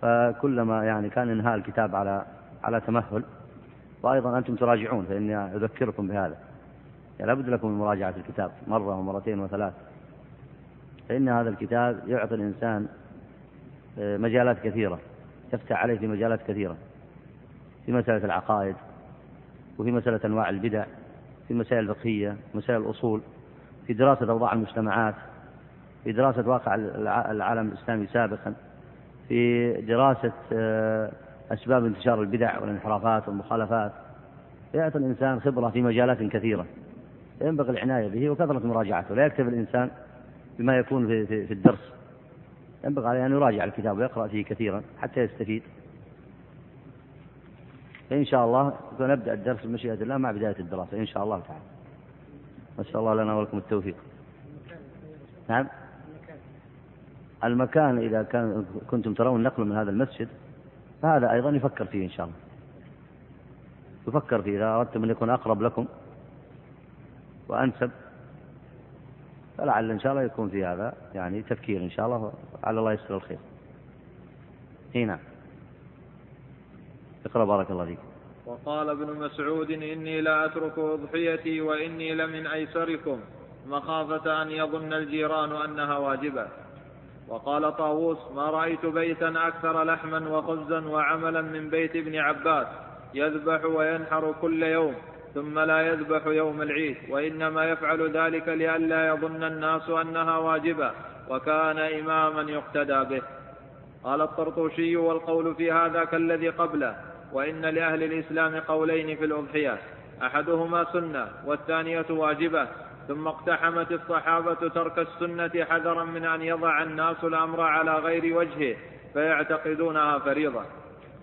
فكلما يعني كان إنهاء الكتاب على على تمهل وأيضا أنتم تراجعون فإني أذكركم بهذا. يعني لابد لكم من مراجعة الكتاب مرة ومرتين وثلاث. فإن هذا الكتاب يعطي الإنسان آه، مجالات كثيرة يفتح عليه في مجالات كثيرة. في مسألة العقائد وفي مسألة أنواع البدع في مسائل الفقهية مسائل الأصول في دراسة أوضاع المجتمعات في دراسة واقع العالم الإسلامي سابقا في دراسة آه، أسباب انتشار البدع والانحرافات والمخالفات. يعطي الإنسان خبرة في مجالات كثيرة. ينبغي العناية به وكثرة مراجعته. لا يكتفي الإنسان بما يكون في الدرس. ينبغي عليه أن يراجع الكتاب ويقرأ فيه كثيرا حتى يستفيد. فإن شاء الله سنبدأ الدرس بمشيئة الله مع بداية الدراسة إن شاء الله تعالى. نسأل الله لنا ولكم التوفيق. نعم. المكان إذا كان كنتم ترون نقل من هذا المسجد فهذا أيضا يفكر فيه إن شاء الله. يفكر فيه إذا أردتم أن يكون أقرب لكم وأنسب فلعل إن شاء الله يكون في هذا يعني تفكير إن شاء الله على الله يسر الخير. هنا. اقرأ بارك الله فيك.
وقال ابن مسعود إني لا أترك أضحيتي وإني لمن أيسركم مخافة أن يظن الجيران أنها واجبة. وقال طاووس ما رأيت بيتا أكثر لحما وخبزا وعملا من بيت ابن عباس يذبح وينحر كل يوم ثم لا يذبح يوم العيد وإنما يفعل ذلك لئلا يظن الناس أنها واجبة وكان إماما يقتدى به. قال الطرطوشي والقول في هذا كالذي قبله. وإن لأهل الإسلام قولين في الأضحية أحدهما سنة والثانية واجبة ثم اقتحمت الصحابة ترك السنة حذرا من أن يضع الناس الأمر على غير وجهه فيعتقدونها فريضة.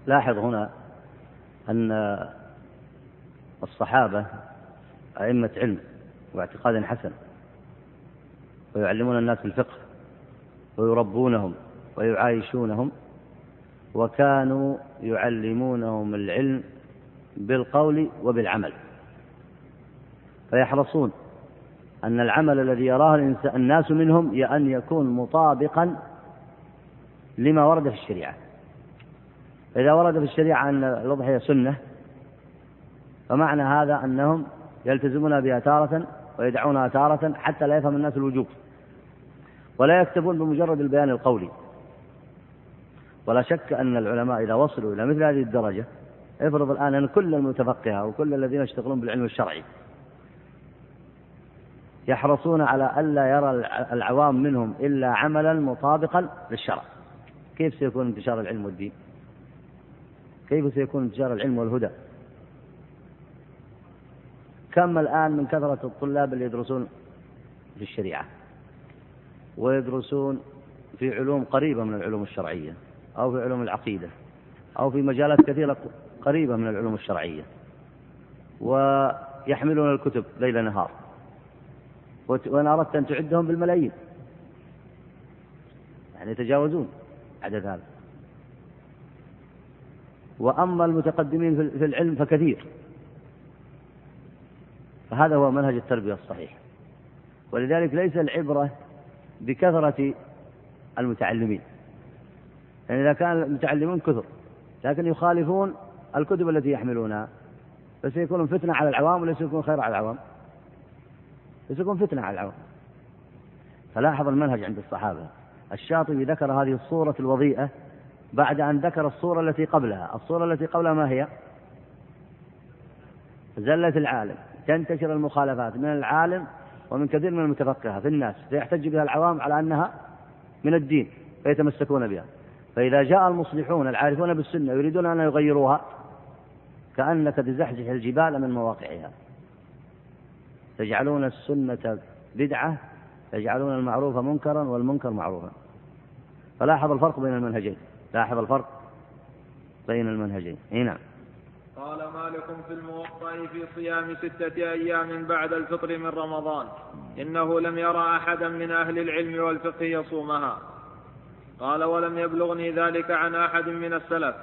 لاحظ هنا أن الصحابة أئمة علم واعتقاد حسن ويعلمون الناس الفقه ويربونهم ويعايشونهم وكانوا يعلمونهم العلم بالقول وبالعمل. فيحرصون أن العمل الذي يراه الناس منهم أن يكون مطابقا لما ورد في الشريعة. إذا ورد في الشريعة أن الأضحية سنة فمعنى هذا أنهم يلتزمون بها تارة ويدعونها تارة حتى لا يفهم الناس الوجوب ولا يكتفون بمجرد البيان القولي. ولا شك أن العلماء إذا وصلوا إلى مثل هذه الدرجة افرض الآن أن كل المتفقهة وكل الذين يشتغلون بالعلم الشرعي يحرصون على ألا يرى العوام منهم إلا عملا مطابقا للشرع. كيف سيكون انتشار العلم والدين؟ كيف سيكون انتشار العلم والهدى؟ كم الآن من كثرة الطلاب اللي يدرسون في الشريعة؟ ويدرسون في علوم قريبة من العلوم الشرعية. أو في علوم العقيدة أو في مجالات كثيرة قريبة من العلوم الشرعية. ويحملون الكتب ليل نهار. وإن أردت أن تعدهم بالملايين. يعني يتجاوزون عدد هذا. وأما المتقدمين في العلم فكثير. فهذا هو منهج التربية الصحيح. ولذلك ليس العبرة بكثرة المتعلمين. يعني إذا كان المتعلمون كثر لكن يخالفون الكتب التي يحملونها. فسيكون فتنة على العوام وليس يكون خير على العوام؟ يكون فتنة على العوام. فلاحظ المنهج عند الصحابة. الشاطبي ذكر هذه الصورة الوضيئة بعد أن ذكر الصورة التي قبلها. الصورة التي قبلها ما هي؟ زلة العالم. تنتشر المخالفات من العالم ومن كثير من المتفقهة في الناس. فيحتج بها العوام على أنها من الدين فيتمسكون بها. فإذا جاء المصلحون العارفون بالسنة يريدون أن يغيروها كأنك تزحزح الجبال من مواقعها. تجعلون السنة بدعة تجعلون المعروف منكرا والمنكر معروفا. فلاحظ الفرق بين المنهجين لاحظ الفرق بين المنهجين. إي نعم.
قال مالك في الموطأ في صيام ستة أيام بعد الفطر من رمضان. إنه لم يرى أحدا من أهل العلم والفقه يصومها. قال ولم يبلغني ذلك عن أحد من السلف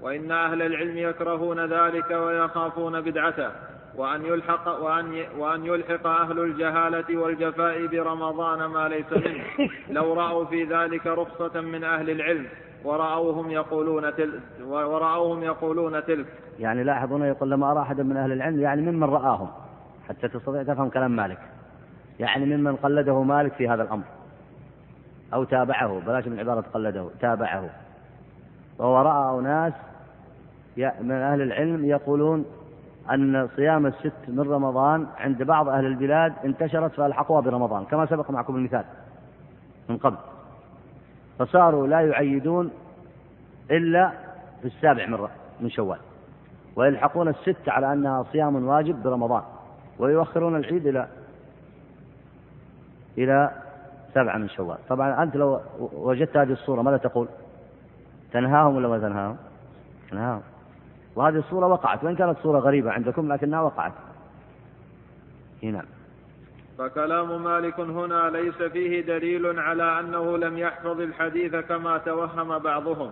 وإن أهل العلم يكرهون ذلك ويخافون بدعته وأن يلحق وأن وأن يلحق أهل الجهالة والجفاء برمضان ما ليس منه. لو رأوا في ذلك رخصة من أهل العلم ورأوهم يقولون تلك ورأوهم يقولون تلك.
يعني لاحظ هنا يقول لما أرى أحدا من أهل العلم يعني ممن رآهم حتى تستطيع تفهم كلام مالك. يعني ممن قلده مالك في هذا الأمر. أو تابعه بلاش من عبارة قلده تابعه. وهو رأى أناس من أهل العلم يقولون أن صيام الست من رمضان عند بعض أهل البلاد انتشرت فألحقوها برمضان كما سبق معكم المثال من قبل. فصاروا لا يعيدون إلا في السابع من من شوال. ويلحقون الست على أنها صيام واجب برمضان ويؤخرون العيد إلى إلى سبعة من شوال. طبعا أنت لو وجدت هذه الصورة ماذا تقول؟ تنهاهم ولا ما تنهاهم؟ تنهاهم. وهذه الصورة وقعت. وإن كانت صورة غريبة عندكم لكنها وقعت. نعم.
فكلام مالك هنا ليس فيه دليل على أنه لم يحفظ الحديث كما توهم بعضهم.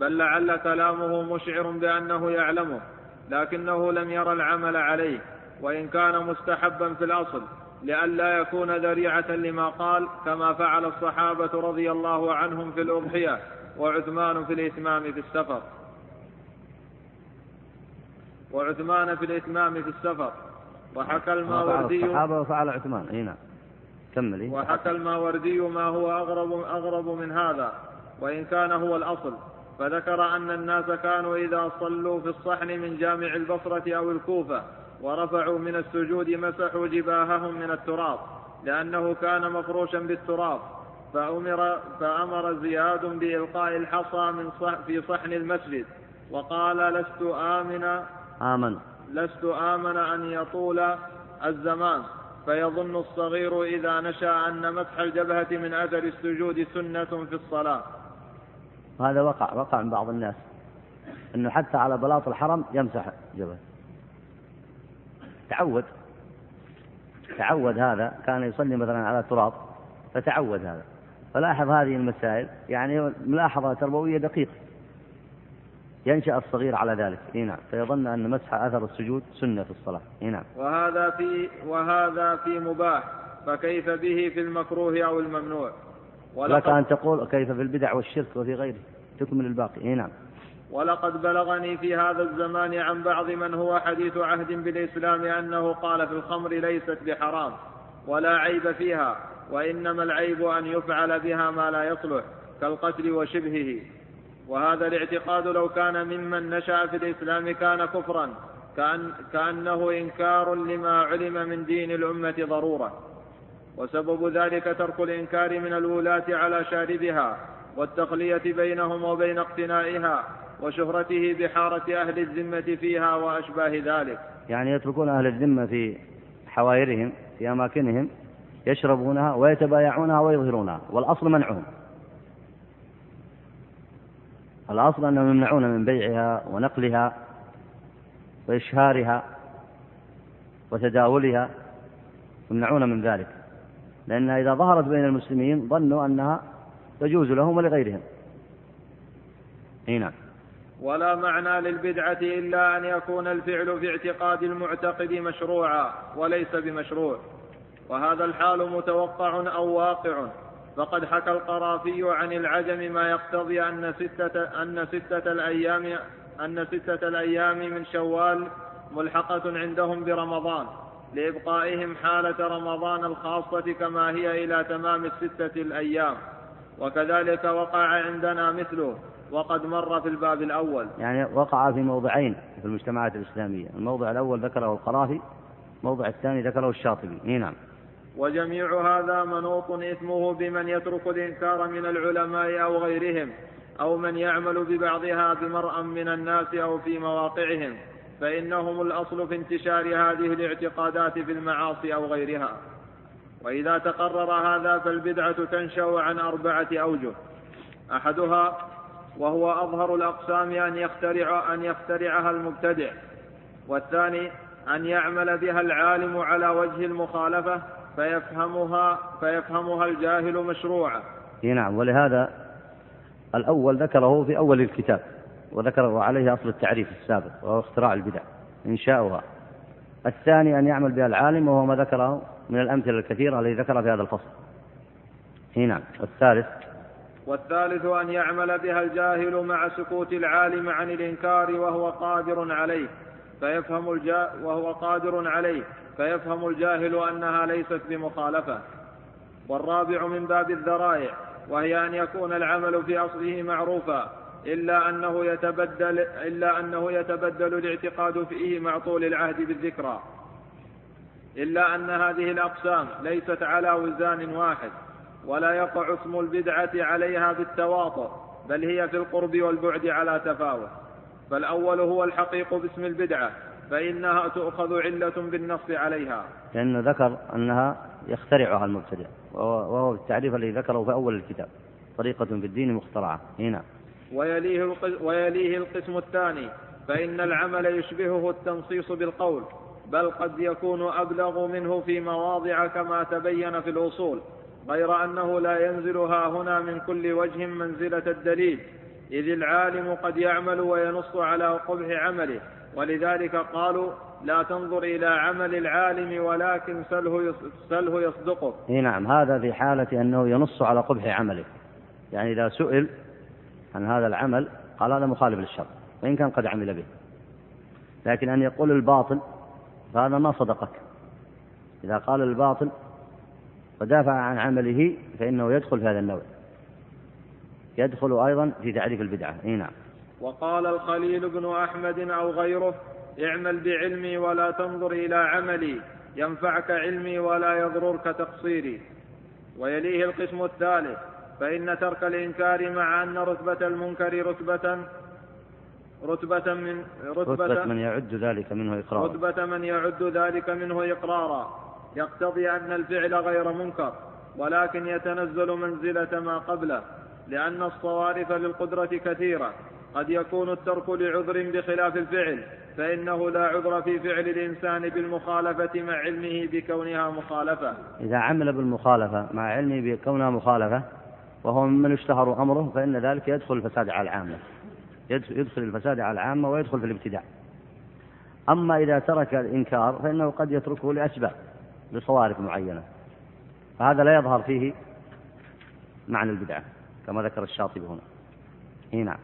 بل لعل كلامه مشعر بأنه يعلمه لكنه لم ير العمل عليه وإن كان مستحبا في الأصل. لئلا يكون ذريعة لما قال كما فعل الصحابة رضي الله عنهم في الأضحية وعثمان في الإتمام في السفر. وعثمان في الإتمام في السفر. وحكى الماوردي
الصحابة وفعل عثمان. أي نعم. كمل
وحكى الماوردي ما هو أغرب أغرب من هذا وإن كان هو الأصل. فذكر أن الناس كانوا إذا صلوا في الصحن من جامع البصرة أو الكوفة. ورفعوا من السجود مسحوا جباههم من التراب لأنه كان مفروشا بالتراب. فأمر, فأمر زياد بإلقاء الحصى من صح في صحن المسجد وقال لست آمن
آمن.
لست آمن أن يطول الزمان. فيظن الصغير إذا نشأ أن مسح الجبهة من أثر السجود سنة في الصلاة.
هذا وقع وقع من بعض الناس أنه حتى على بلاط الحرم يمسح جبهة. تعود. تعود هذا كان يصلي مثلا على تراب فتعود هذا. فلاحظ هذه المسائل يعني ملاحظة تربوية دقيقة. ينشأ الصغير على ذلك. إي نعم. فيظن أن مسح أثر السجود سنة في الصلاة. إي نعم.
وهذا في وهذا في مباح. فكيف به في المكروه أو الممنوع؟
ولك أن تقول كيف في البدع والشرك وفي غيره. تكمل الباقي. إي نعم.
ولقد بلغني في هذا الزمان عن بعض من هو حديث عهد بالإسلام أنه قال في الخمر ليست بحرام ولا عيب فيها وإنما العيب أن يفعل بها ما لا يصلح كالقتل وشبهه. وهذا الاعتقاد لو كان ممن نشأ في الإسلام كان كفرا كأن كأنه إنكار لما علم من دين الأمة ضرورة. وسبب ذلك ترك الإنكار من الولاة على شاربها والتخلية بينهم وبين اقتنائها. وشهرته بحارة أهل الذمة فيها وأشباه ذلك.
يعني يتركون أهل الذمة في حوائرهم في أماكنهم يشربونها ويتبايعونها ويظهرونها والأصل منعهم. الأصل أنهم يمنعون من بيعها ونقلها وإشهارها وتداولها يمنعون من ذلك. لأنها إذا ظهرت بين المسلمين ظنوا أنها تجوز لهم ولغيرهم. هنا
ولا معنى للبدعة إلا أن يكون الفعل في اعتقاد المعتقد مشروعا وليس بمشروع. وهذا الحال متوقع أو واقع. فقد حكى القرافي عن العجم ما يقتضي أن ستة, أن ستة الأيام أن ستة الأيام من شوال ملحقة عندهم برمضان لإبقائهم حالة رمضان الخاصة كما هي إلى تمام الستة الأيام. وكذلك وقع عندنا مثله وقد مر في الباب الأول.
يعني وقع في موضعين في المجتمعات الإسلامية. الموضع الأول ذكره القرافي الموضع الثاني ذكره الشاطبي. نعم.
وجميع هذا منوط إثمه بمن يترك الإنكار من العلماء أو غيرهم أو من يعمل ببعضها بمرأ من الناس أو في مواقعهم فإنهم الأصل في انتشار هذه الاعتقادات في المعاصي أو غيرها. وإذا تقرر هذا فالبدعة تنشأ عن أربعة أوجه. أحدها وهو أظهر الأقسام أن يخترع أن يخترعها المبتدع والثاني أن يعمل بها العالم على وجه المخالفة فيفهمها فيفهمها الجاهل مشروعة
نعم ولهذا الأول ذكره في أول الكتاب وذكره عليه أصل التعريف السابق وهو اختراع البدع إنشاؤها. الثاني أن يعمل بها العالم وهو ما ذكره من الأمثلة الكثيرة التي ذكرها في هذا الفصل. نعم والثالث
والثالث أن يعمل بها الجاهل مع سكوت العالم عن الإنكار وهو قادر عليه فيفهم الجا وهو قادر عليه فيفهم الجاهل أنها ليست بمخالفة. والرابع من باب الذرائع وهي أن يكون العمل في أصله معروفا إلا أنه يتبدل إلا أنه يتبدل الاعتقاد فيه مع طول العهد بالذكرى. إلا أن هذه الأقسام ليست على وزان واحد. ولا يقع اسم البدعة عليها بالتواطؤ بل هي في القرب والبعد على تفاوت. فالأول هو الحقيق باسم البدعة فإنها تؤخذ علة بالنص عليها.
لأنه ذكر أنها يخترعها المبتدع وهو التعريف الذي ذكره في أول الكتاب. طريقة في الدين مخترعة. هنا.
ويليه, ويليه القسم الثاني فإن العمل يشبهه التنصيص بالقول بل قد يكون أبلغ منه في مواضع كما تبين في الأصول. غير أنه لا ينزلها هنا من كل وجه منزلة الدليل إذ العالم قد يعمل وينص على قبح عمله ولذلك قالوا لا تنظر إلى عمل العالم ولكن سله سله يصدقه.
إي نعم هذا في حالة أنه ينص على قبح عمله. يعني إذا سئل عن هذا العمل قال هذا مخالف للشرع وإن كان قد عمل به. لكن أن يقول الباطل فهذا ما صدقك. إذا قال الباطل ودافع عن عمله فإنه يدخل في هذا النوع. يدخل أيضا في تعريف البدعة. إي نعم.
وقال الخليل بن أحمد أو غيره اعمل بعلمي ولا تنظر إلى عملي ينفعك علمي ولا يضررك تقصيري ويليه القسم الثالث فإن ترك الإنكار مع أن رتبة المنكر رتبة رتبة من
رتبة, رتبة من يعد ذلك منه إقرارا
رتبة من يعد ذلك منه إقرارا يقتضي أن الفعل غير منكر ولكن يتنزل منزلة ما قبله لأن الصوارف للقدرة كثيرة. قد يكون الترك لعذر بخلاف الفعل فإنه لا عذر في فعل الإنسان بالمخالفة مع علمه بكونها مخالفة.
إذا عمل بالمخالفة مع علمه بكونها مخالفة وهو ممن اشتهر أمره فإن ذلك يدخل الفساد على العامة. يدخل الفساد على العامة ويدخل في الابتداع. أما إذا ترك الإنكار فإنه قد يتركه لأسباب. لصوارف معينة. فهذا لا يظهر فيه معنى البدعة كما ذكر الشاطبي هنا. هنا.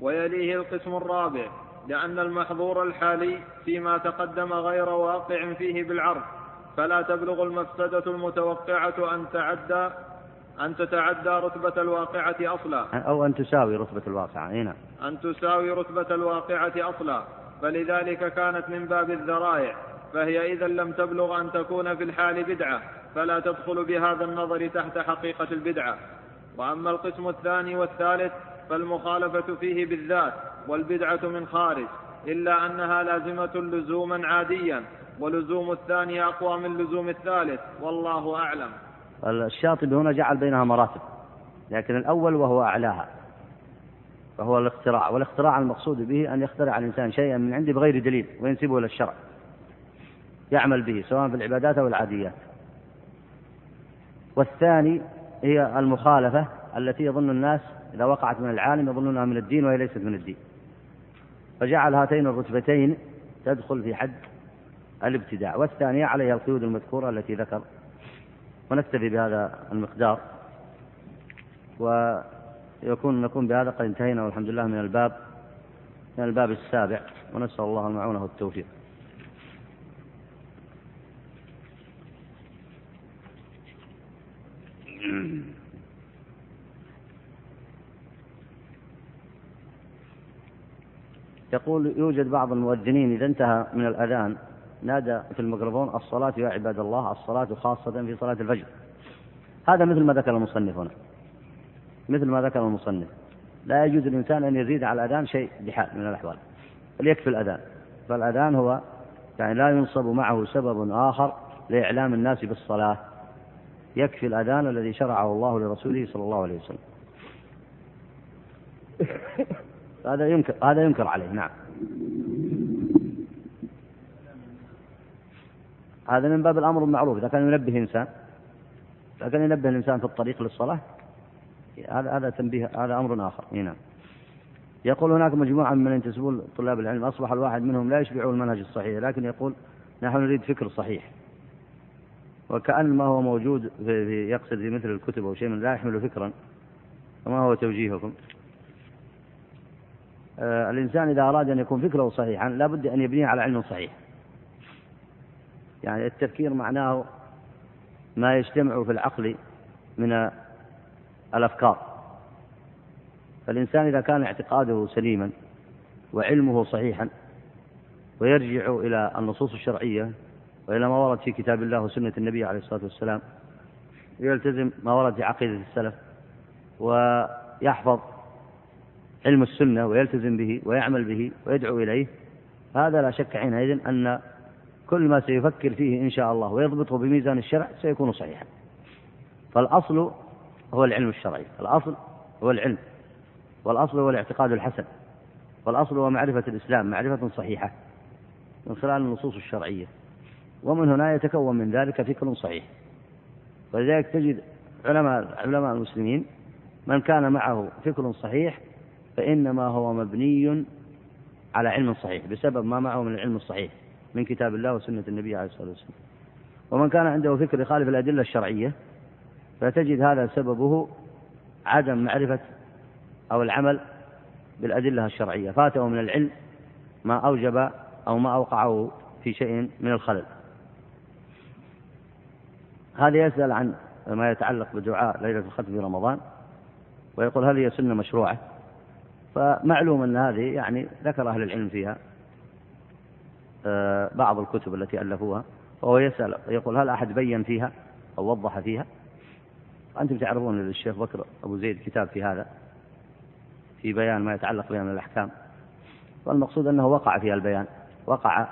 ويليه القسم الرابع لأن المحظور الحالي فيما تقدم غير واقع فيه بالعرض. فلا تبلغ المفسدة المتوقعة أن تعدى أن تتعدى رتبة الواقعة أصلا.
أو أن تساوي رتبة الواقعة. هنا.
أن تساوي رتبة الواقعة أصلا. فلذلك كانت من باب الذرائع. فهي إذا لم تبلغ أن تكون في الحال بدعة فلا تدخل بهذا النظر تحت حقيقة البدعة. وأما القسم الثاني والثالث فالمخالفة فيه بالذات والبدعة من خارج إلا أنها لازمة لزوما عاديا ولزوم الثاني أقوى من لزوم الثالث والله أعلم.
الشاطبي هنا جعل بينها مراتب لكن الأول وهو أعلاها وهو الاختراع والاختراع المقصود به أن يخترع الإنسان شيئا من عنده بغير دليل وينسبه إلى الشرع. يعمل به سواء في العبادات أو العاديات. والثاني هي المخالفة التي يظن الناس إذا وقعت من العالم يظنونها من الدين وهي ليست من الدين. فجعل هاتين الرتبتين تدخل في حد الابتداع. والثانية عليها القيود المذكورة التي ذكر. ونكتفي بهذا المقدار. ويكون نكون بهذا قد انتهينا والحمد لله من الباب من الباب السابع. ونسأل الله المعونة والتوفيق (coughs) يقول يوجد بعض المؤذنين إذا انتهى من الأذان نادى في الميكروفون الصلاة يا عباد الله الصلاة خاصة في صلاة الفجر. هذا مثل ما ذكر المصنف هنا. مثل ما ذكر المصنف. لا يجوز للإنسان أن يزيد على الأذان شيء بحال من الأحوال. بل يكفي الأذان. فالأذان هو يعني لا ينصب معه سبب آخر لإعلام الناس بالصلاة. يكفي الأذان الذي شرعه الله لرسوله صلى الله عليه وسلم. هذا ينكر هذا ينكر عليه نعم. هذا من باب الأمر بالمعروف إذا كان ينبه إنسان إذا كان ينبه الإنسان في الطريق للصلاة هذا هذا تنبيه هذا أمر آخر. نعم. يقول هناك مجموعة من ينتسبون طلاب العلم أصبح الواحد منهم لا يشبع المنهج الصحيح لكن يقول نحن نريد فكر صحيح. وكأن ما هو موجود في يقصد في مثل الكتب أو شيء من لا يحمل فكرا فما هو توجيهكم. آه الإنسان إذا أراد أن يكون فكره صحيحا لا بد أن يبنيه على علم صحيح. يعني التفكير معناه ما يجتمع في العقل من الأفكار. فالإنسان إذا كان اعتقاده سليما وعلمه صحيحا ويرجع إلى النصوص الشرعية وإلى ما ورد في كتاب الله وسنة النبي عليه الصلاة والسلام ويلتزم ما ورد في عقيدة السلف ويحفظ علم السنة ويلتزم به ويعمل به ويدعو إليه. هذا لا شك حينئذ أن كل ما سيفكر فيه إن شاء الله ويضبطه بميزان الشرع سيكون صحيحا. فالأصل هو العلم الشرعي الأصل هو العلم والأصل هو الاعتقاد الحسن والأصل هو معرفة الإسلام معرفة صحيحة من خلال النصوص الشرعية. ومن هنا يتكون من ذلك فكر صحيح. ولذلك تجد علماء علماء المسلمين من كان معه فكر صحيح فإنما هو مبني على علم صحيح بسبب ما معه من العلم الصحيح من كتاب الله وسنة النبي عليه الصلاة والسلام. ومن كان عنده فكر يخالف الأدلة الشرعية فتجد هذا سببه عدم معرفة أو العمل بالأدلة الشرعية. فاته من العلم ما أوجب أو ما أوقعه في شيء من الخلل. هذا يسأل عن ما يتعلق بدعاء ليلة الختم في رمضان ويقول هل هي سنة مشروعة؟ فمعلوم أن هذه يعني ذكر أهل العلم فيها آه، بعض الكتب التي ألفوها فهو يسأل يقول هل أحد بين فيها أو وضح فيها؟ أنتم تعرفون للشيخ بكر أبو زيد كتاب في هذا في بيان ما يتعلق بها من الأحكام. والمقصود أنه وقع فيها البيان وقع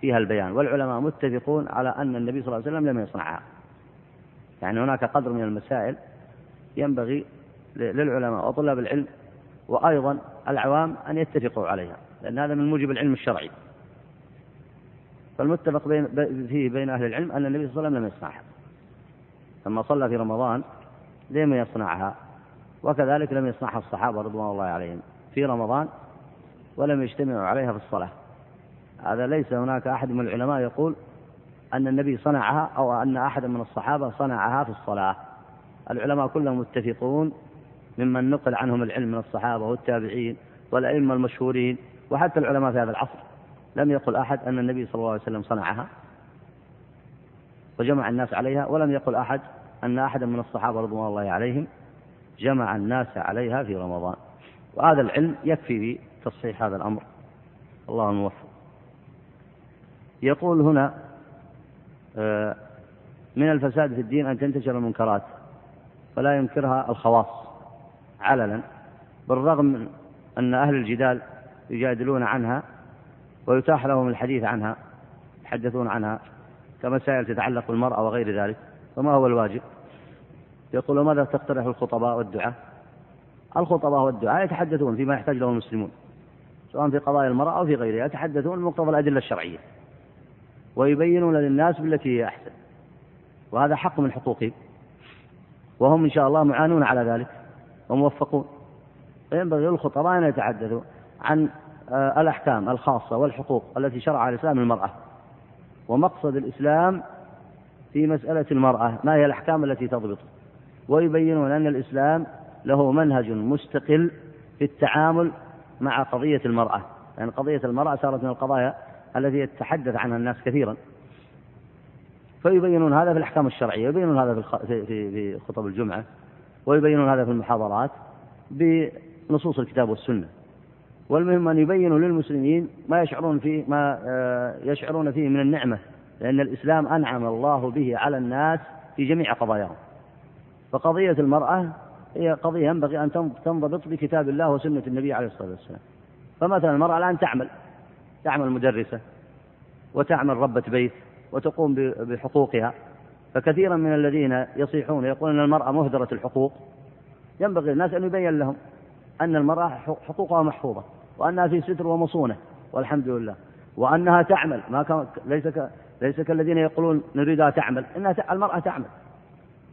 فيها البيان والعلماء متفقون على أن النبي صلى الله عليه وسلم لم يصنعها. يعني هناك قدر من المسائل ينبغي للعلماء وطلاب العلم وأيضا العوام أن يتفقوا عليها لأن هذا من موجب العلم الشرعي. فالمتفق بين فيه بين أهل العلم أن النبي صلى الله عليه وسلم لم يصنعها. لما صلى في رمضان لم يصنعها وكذلك لم يصنعها الصحابة رضوان الله عليهم في رمضان ولم يجتمعوا عليها في الصلاة. هذا ليس هناك أحد من العلماء يقول أن النبي صنعها أو أن أحدا من الصحابة صنعها في الصلاة. العلماء كلهم متفقون ممن نقل عنهم العلم من الصحابة والتابعين والأئمة المشهورين وحتى العلماء في هذا العصر. لم يقل أحد أن النبي صلى الله عليه وسلم صنعها وجمع الناس عليها ولم يقل أحد أن أحدا من الصحابة رضوان الله عليهم جمع الناس عليها في رمضان. وهذا العلم يكفي بتصحيح هذا الأمر. الله الموفق يقول هنا من الفساد في الدين أن تنتشر المنكرات فلا ينكرها الخواص علنا بالرغم من أن أهل الجدال يجادلون عنها ويتاح لهم الحديث عنها يتحدثون عنها كمسائل تتعلق بالمرأة وغير ذلك فما هو الواجب؟ يقول ماذا تقترح الخطباء والدعاة الخطباء والدعاة يتحدثون فيما يحتاج له المسلمون سواء في قضايا المرأة أو في غيرها يتحدثون بمقتضى الأدلة الشرعية. ويبينون للناس بالتي هي أحسن. وهذا حق من حقوقهم وهم إن شاء الله معانون على ذلك وموفقون. فينبغي للخطباء أن يتحدثوا عن آه، الأحكام الخاصة والحقوق التي شرع الإسلام للمرأة. ومقصد الإسلام في مسألة المرأة ما هي الأحكام التي تضبط ويبينون أن الإسلام له منهج مستقل في التعامل مع قضية المرأة. لأن يعني قضية المرأة صارت من القضايا التي يتحدث عنها الناس كثيرا. فيبينون هذا في الأحكام الشرعية يبينون هذا في في خطب الجمعة ويبينون هذا في المحاضرات بنصوص الكتاب والسنة. والمهم أن يبينوا للمسلمين ما يشعرون فيه ما آه، يشعرون فيه من النعمة لأن الإسلام أنعم الله به على الناس في جميع قضاياهم. فقضية المرأة هي قضية ينبغي أن تنضبط بكتاب الله وسنة النبي عليه الصلاة والسلام. فمثلا المرأة الآن تعمل. تعمل مدرسة وتعمل ربة بيت وتقوم بحقوقها. فكثيرا من الذين يصيحون يقولون أن المرأة مهدرة الحقوق. ينبغي الناس أن يبين لهم أن المرأة حقوقها محفوظة وأنها في ستر ومصونة والحمد لله. وأنها تعمل ما كان ليس ك... ليس كالذين يقولون نريدها تعمل إنها ت... المرأة تعمل.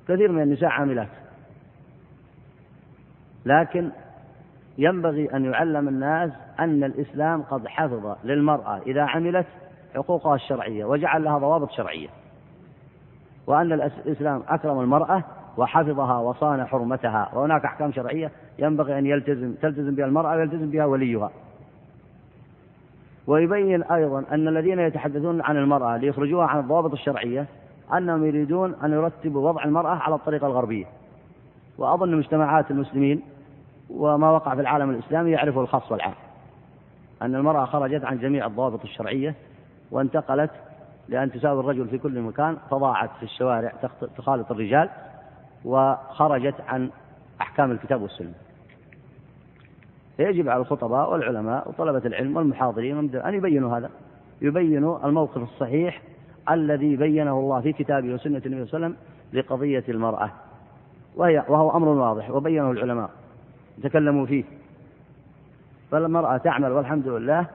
كثير من النساء عاملات. لكن ينبغي أن يعلم الناس أن الإسلام قد حفظ للمرأة إذا عملت حقوقها الشرعية وجعل لها ضوابط شرعية. وأن الإسلام أكرم المرأة وحفظها وصان حرمتها. وهناك أحكام شرعية ينبغي أن يلتزم تلتزم بها المرأة ويلتزم بها وليها. ويبين أيضا أن الذين يتحدثون عن المرأة ليخرجوها عن الضوابط الشرعية أنهم يريدون أن يرتبوا وضع المرأة على الطريقة الغربية. وأظن مجتمعات المسلمين وما وقع في العالم الإسلامي يعرفه الخاص والعام. أن المرأة خرجت عن جميع الضوابط الشرعية وانتقلت لأن تساوي الرجل في كل مكان فضاعت في الشوارع تخالط الرجال وخرجت عن أحكام الكتاب والسنة. فيجب على الخطباء والعلماء وطلبة العلم والمحاضرين أن يبينوا هذا. يبينوا الموقف الصحيح الذي بينه الله في كتابه وسنة النبي صلى الله عليه وسلم لقضية المرأة. وهي وهو أمر واضح وبينه العلماء. تكلموا فيه. فالمرأة تعمل والحمد لله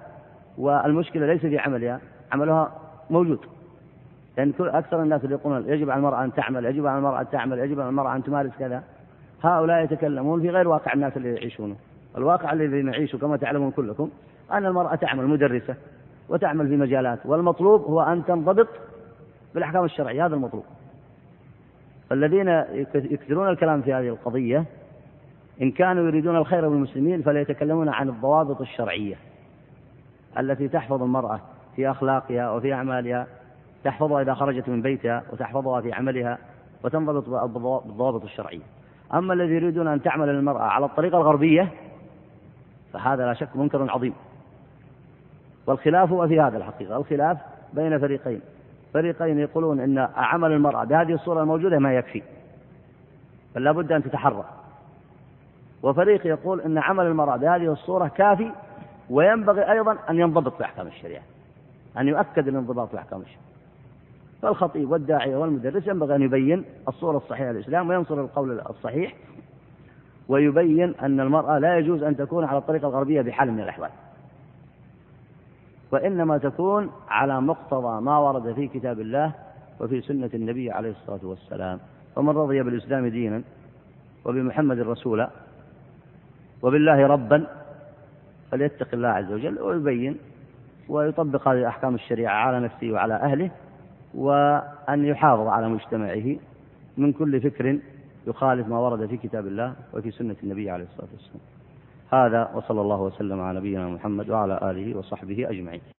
والمشكلة ليس في عملها عملها موجود. لأن كل أكثر الناس اللي يقولون يجب على المرأة أن تعمل يجب على المرأة أن تعمل يجب على المرأة أن تمارس كذا. هؤلاء يتكلمون في غير واقع الناس اللي يعيشونه الواقع الذي نعيشه كما تعلمون كلكم أن المرأة تعمل مدرسة وتعمل في مجالات والمطلوب هو أن تنضبط بالأحكام الشرعية هذا المطلوب. الذين يكثرون الكلام في هذه القضية إن كانوا يريدون الخير بالمسلمين فليتكلمون عن الضوابط الشرعية التي تحفظ المرأة في أخلاقها وفي أعمالها تحفظها إذا خرجت من بيتها وتحفظها في عملها وتنضبط بالضوابط الشرعية. أما الذي يريدون أن تعمل المرأة على الطريقة الغربية فهذا لا شك منكر عظيم. والخلاف هو في هذا الحقيقة. الخلاف بين فريقين. فريقين يقولون أن عمل المرأة بهذه الصورة الموجودة ما يكفي. بل لابد أن تتحرى. وفريق يقول أن عمل المرأة بهذه الصورة كافي وينبغي أيضا أن ينضبط بأحكام الشريعة أن يؤكد الانضباط بأحكام الشريعة. فالخطيب والداعية والمدرس ينبغي أن يبين الصورة الصحيحة للإسلام وينصر القول الصحيح ويبين أن المرأة لا يجوز أن تكون على الطريقة الغربية بحال من الأحوال. وإنما تكون على مقتضى ما ورد في كتاب الله وفي سنة النبي عليه الصلاة والسلام. فمن رضي بالإسلام دينا وبمحمد رسولا وبالله ربا فليتق الله عز وجل ويبين ويطبق هذه أحكام الشريعة على نفسه وعلى أهله وأن يحافظ على مجتمعه من كل فكر يخالف ما ورد في كتاب الله وفي سنة النبي عليه الصلاة والسلام. هذا وصلى الله وسلم على نبينا محمد وعلى آله وصحبه أجمعين.